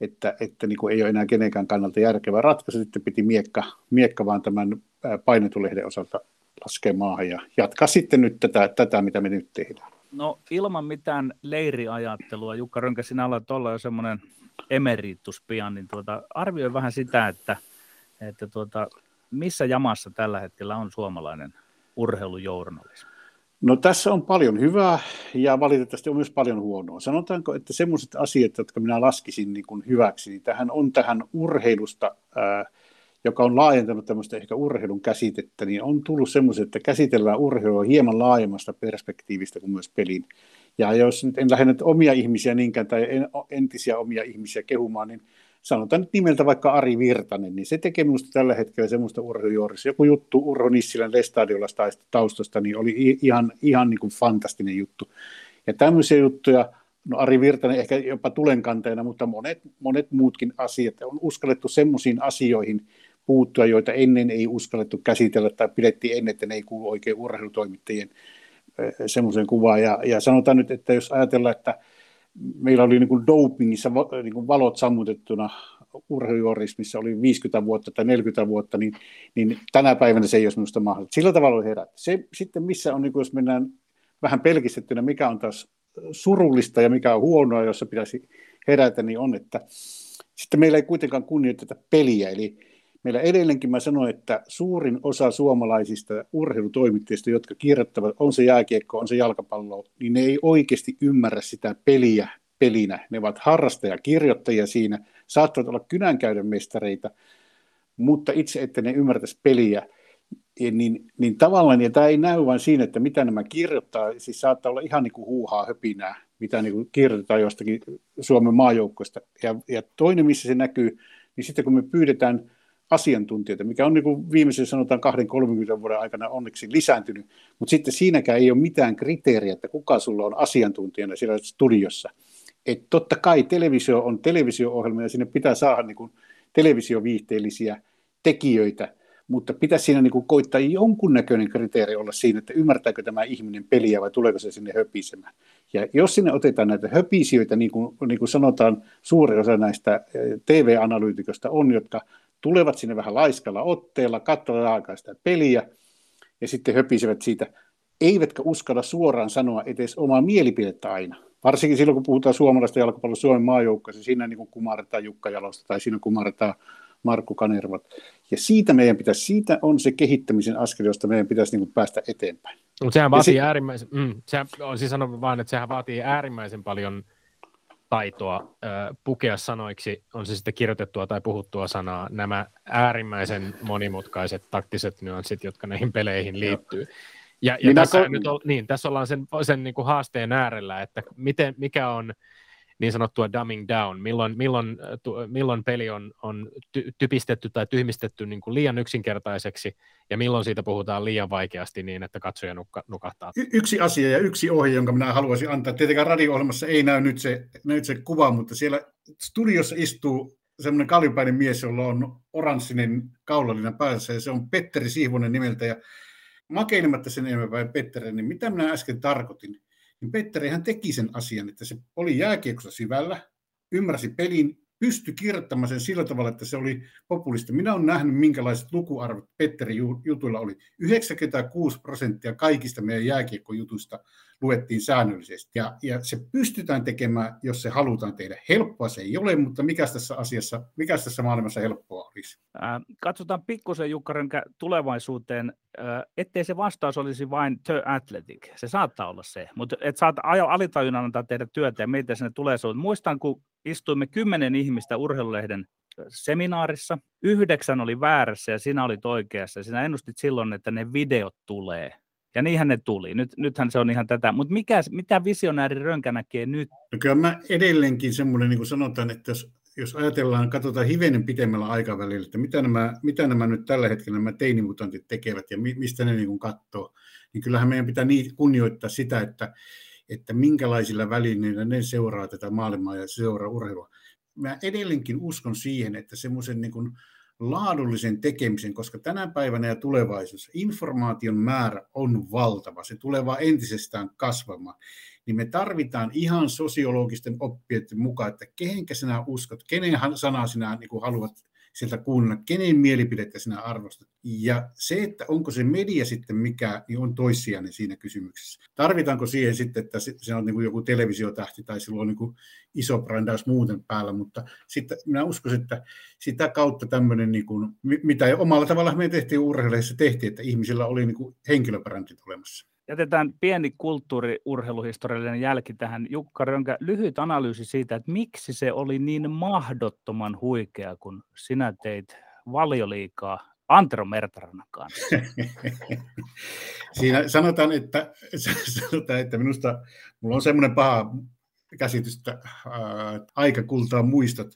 että, että niin kuin ei ole enää kenenkään kannalta järkevä ratkaisu. Sitten piti miekka, miekka vaan tämän painetulehden osalta laskea maahan ja jatkaa sitten nyt tätä, tätä mitä me nyt tehdään. No ilman mitään leiriajattelua, Jukka Rönkä, sinä olet olla jo semmoinen emeritus pian, niin tuota, arvioi vähän sitä, että, että tuota, missä jamassa tällä hetkellä on suomalainen urheilujournalismi? No tässä on paljon hyvää ja valitettavasti on myös paljon huonoa. Sanotaanko, että semmoiset asiat, jotka minä laskisin niin kuin hyväksi, niin tähän on tähän urheilusta, ää, joka on laajentanut tämmöistä ehkä urheilun käsitettä, niin on tullut semmoiset, että käsitellään urheilua hieman laajemmasta perspektiivistä kuin myös pelin. Ja jos nyt en lähde omia ihmisiä niinkään tai en, entisiä omia ihmisiä kehumaan, niin sanotaan nyt nimeltä vaikka Ari Virtanen, niin se tekee minusta tällä hetkellä semmoista urheilujuorissa. Joku juttu Urho Nissilän Lestadiolasta taustasta, niin oli ihan, ihan niin kuin fantastinen juttu. Ja tämmöisiä juttuja, no Ari Virtanen ehkä jopa tulenkanteena, mutta monet, monet muutkin asiat, on uskallettu semmoisiin asioihin puuttua, joita ennen ei uskallettu käsitellä tai pidettiin ennen, että ne ei kuulu oikein urheilutoimittajien semmoisen kuvaan. Ja, ja sanotaan nyt, että jos ajatellaan, että meillä oli niin kuin dopingissa niin kuin valot sammutettuna urheilujuorismissa oli 50 vuotta tai 40 vuotta, niin, niin tänä päivänä se ei olisi minusta mahdollista. Sillä tavalla oli herätty. Se sitten missä on, niin kuin jos mennään vähän pelkistettynä, mikä on taas surullista ja mikä on huonoa, jossa pitäisi herätä, niin on, että sitten meillä ei kuitenkaan kunnioiteta peliä, eli meillä edelleenkin mä sanoin, että suurin osa suomalaisista urheilutoimittajista, jotka kirjoittavat, on se jääkiekko, on se jalkapallo, niin ne ei oikeasti ymmärrä sitä peliä pelinä. Ne ovat harrastajakirjoittajia siinä, saattavat olla kynänkäyden mestareita, mutta itse, että ne ymmärtäisi peliä, niin, niin tavallaan, ja tämä ei näy vain siinä, että mitä nämä kirjoittaa, siis saattaa olla ihan niin kuin huuhaa höpinää, mitä niin kuin kirjoitetaan jostakin Suomen maajoukkoista. Ja, ja toinen, missä se näkyy, niin sitten kun me pyydetään asiantuntijoita, mikä on niin kuin viimeisen sanotaan 20-30 vuoden aikana onneksi lisääntynyt, mutta sitten siinäkään ei ole mitään kriteeriä, että kuka sulla on asiantuntijana siellä studiossa. Et totta kai televisio on televisio-ohjelma ja sinne pitää saada niin kuin televisioviihteellisiä tekijöitä, mutta pitäisi siinä niin kuin koittaa jonkunnäköinen kriteeri olla siinä, että ymmärtääkö tämä ihminen peliä vai tuleeko se sinne höpisemään. Ja jos sinne otetaan näitä höpisijöitä, niin kuin, niin kuin sanotaan, suuri osa näistä eh, TV-analyytikosta on, jotka tulevat sinne vähän laiskalla otteella, katsovat alkaa sitä peliä ja sitten höpisevät siitä, eivätkä uskalla suoraan sanoa edes omaa mielipidettä aina. Varsinkin silloin, kun puhutaan suomalaista jalkapallon Suomen maajoukkoista, siinä niin kumarretaan Jukka Jalosta tai siinä kumarretaan Markku Kanervat. Ja siitä meidän pitäisi, siitä on se kehittämisen askel, josta meidän pitäisi niin päästä eteenpäin. Mutta sehän vaatii se, äärimmäisen, mm, sehän, siis sanon vaan, että sehän vaatii äärimmäisen paljon taitoa pukea sanoiksi, on se sitten kirjoitettua tai puhuttua sanaa, nämä äärimmäisen monimutkaiset taktiset nyanssit, jotka näihin peleihin liittyy. Ja, ja tässä, nyt on, niin, tässä ollaan sen, sen niin kuin haasteen äärellä, että miten, mikä on niin sanottua dumbing down, milloin, milloin, tu, milloin peli on, on ty, typistetty tai tyhmistetty niin kuin liian yksinkertaiseksi, ja milloin siitä puhutaan liian vaikeasti niin, että katsoja nukka, nukahtaa. Y- yksi asia ja yksi ohje, jonka minä haluaisin antaa. Tietenkään radio-ohjelmassa ei näy nyt se, nyt se kuva, mutta siellä studiossa istuu semmoinen kaljupäinen mies, jolla on oranssinen kaulallinen päässä, ja se on Petteri Sihvonen nimeltä, ja makeinematta sen enemmän Petteri, niin mitä minä äsken tarkoitin, niin Petteri hän teki sen asian, että se oli jääkiekossa syvällä, ymmärsi pelin, pystyi kirjoittamaan sen sillä tavalla, että se oli populista. Minä olen nähnyt, minkälaiset lukuarvot Petteri jutuilla oli. 96 prosenttia kaikista meidän jääkiekkojutuista luettiin säännöllisesti. Ja, ja se pystytään tekemään, jos se halutaan tehdä. Helppoa se ei ole, mutta mikä tässä asiassa, mikä tässä maailmassa helppoa olisi? Äh, katsotaan pikkusen Jukka Rönkä tulevaisuuteen, äh, ettei se vastaus olisi vain The Athletic. Se saattaa olla se, mutta et saat alitajunnan antaa tehdä työtä ja meitä sinne tulee. Muistan, kun istuimme kymmenen ihmistä urheilulehden seminaarissa. Yhdeksän oli väärässä ja sinä olit oikeassa. Sinä ennustit silloin, että ne videot tulee. Ja niinhän ne tuli. Nyt, nythän se on ihan tätä. Mutta mitä visionääri Rönkä näkee nyt? No kyllä mä edelleenkin semmoinen, niin kuin sanotaan, että jos jos ajatellaan, katsotaan hivenen pitemmällä aikavälillä, että mitä nämä, mitä nämä nyt tällä hetkellä nämä teinimutantit tekevät ja mistä ne niin katsoo, niin kyllähän meidän pitää niin kunnioittaa sitä, että, että minkälaisilla välineillä ne seuraa tätä maailmaa ja seuraa urheilua. Mä edelleenkin uskon siihen, että semmoisen niin laadullisen tekemisen, koska tänä päivänä ja tulevaisuudessa informaation määrä on valtava, se tulee vaan entisestään kasvamaan, niin me tarvitaan ihan sosiologisten oppien mukaan, että kehenkä sinä uskot, kenen sanaa sinä niin haluat sieltä kuunnella, kenen mielipidettä sinä arvostat. Ja se, että onko se media sitten mikä, niin on toissijainen siinä kysymyksessä. Tarvitaanko siihen sitten, että se on niin kuin joku televisiotähti tai sillä on niin kuin iso brändaus muuten päällä, mutta sitten minä uskon, että sitä kautta tämmöinen, niin kuin, mitä omalla tavalla me tehtiin urheilussa tehtiin, että ihmisillä oli niin kuin henkilöbrändi olemassa. Jätetään pieni kulttuuriurheiluhistoriallinen jälki tähän. Jukka Rönkä, lyhyt analyysi siitä, että miksi se oli niin mahdottoman huikea, kun sinä teit valioliikaa Antero Mertarannan kanssa. Siinä sanotaan, että, sanotaan, että minusta mulla on semmoinen paha käsitys, että ää, aika kultaa muistot.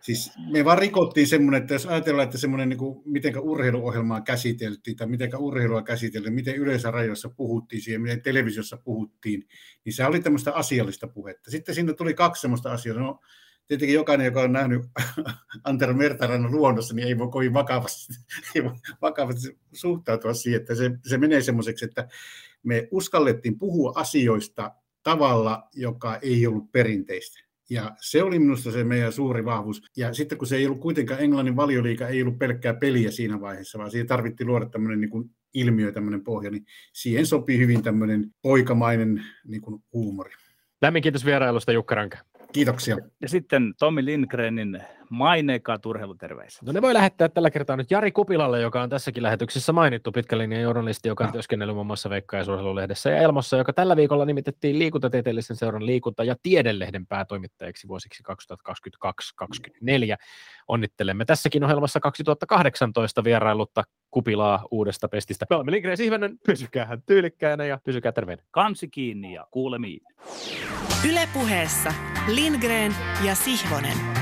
Siis me vaan rikottiin semmoinen, että jos ajatellaan, että semmoinen, niin kuin, miten urheiluohjelmaa käsiteltiin, tai miten urheilua käsiteltiin, miten yleisradiossa puhuttiin siihen, miten televisiossa puhuttiin, niin se oli tämmöistä asiallista puhetta. Sitten siinä tuli kaksi semmoista asiaa. No, tietenkin jokainen, joka on nähnyt Antero Mertarannan luonnossa, niin ei voi kovin vakavasti, ei voi vakavasti suhtautua siihen, että se, se menee semmoiseksi, että me uskallettiin puhua asioista tavalla, joka ei ollut perinteistä. Ja se oli minusta se meidän suuri vahvuus. Ja sitten kun se ei ollut kuitenkaan Englannin valioliika, ei ollut pelkkää peliä siinä vaiheessa, vaan siihen tarvittiin luoda tämmöinen niin kuin ilmiö, tämmöinen pohja, niin siihen sopii hyvin tämmöinen poikamainen niin kuin huumori. Lämmin kiitos vierailusta Jukka Ranka. Kiitoksia. Ja sitten Tommi Lindgrenin maineikkaat urheiluterveiset. No ne voi lähettää tällä kertaa nyt Jari Kupilalle, joka on tässäkin lähetyksessä mainittu pitkälinjan journalisti, joka on työskennellyt muun muassa Veikka- ja Surheilulehdessä ja Elmossa, joka tällä viikolla nimitettiin liikuntatieteellisen seuran liikunta- ja tiedelehden päätoimittajaksi vuosiksi 2022-2024. Onnittelemme tässäkin ohjelmassa 2018 vierailutta Kupilaa uudesta pestistä. Me olemme Lindgren Sihvänen, pysykää tyylikkäänä ja pysykää terveenä. Kansi kiinni ja kuulemiin. Ylepuheessa Lindgren ja Sihvonen.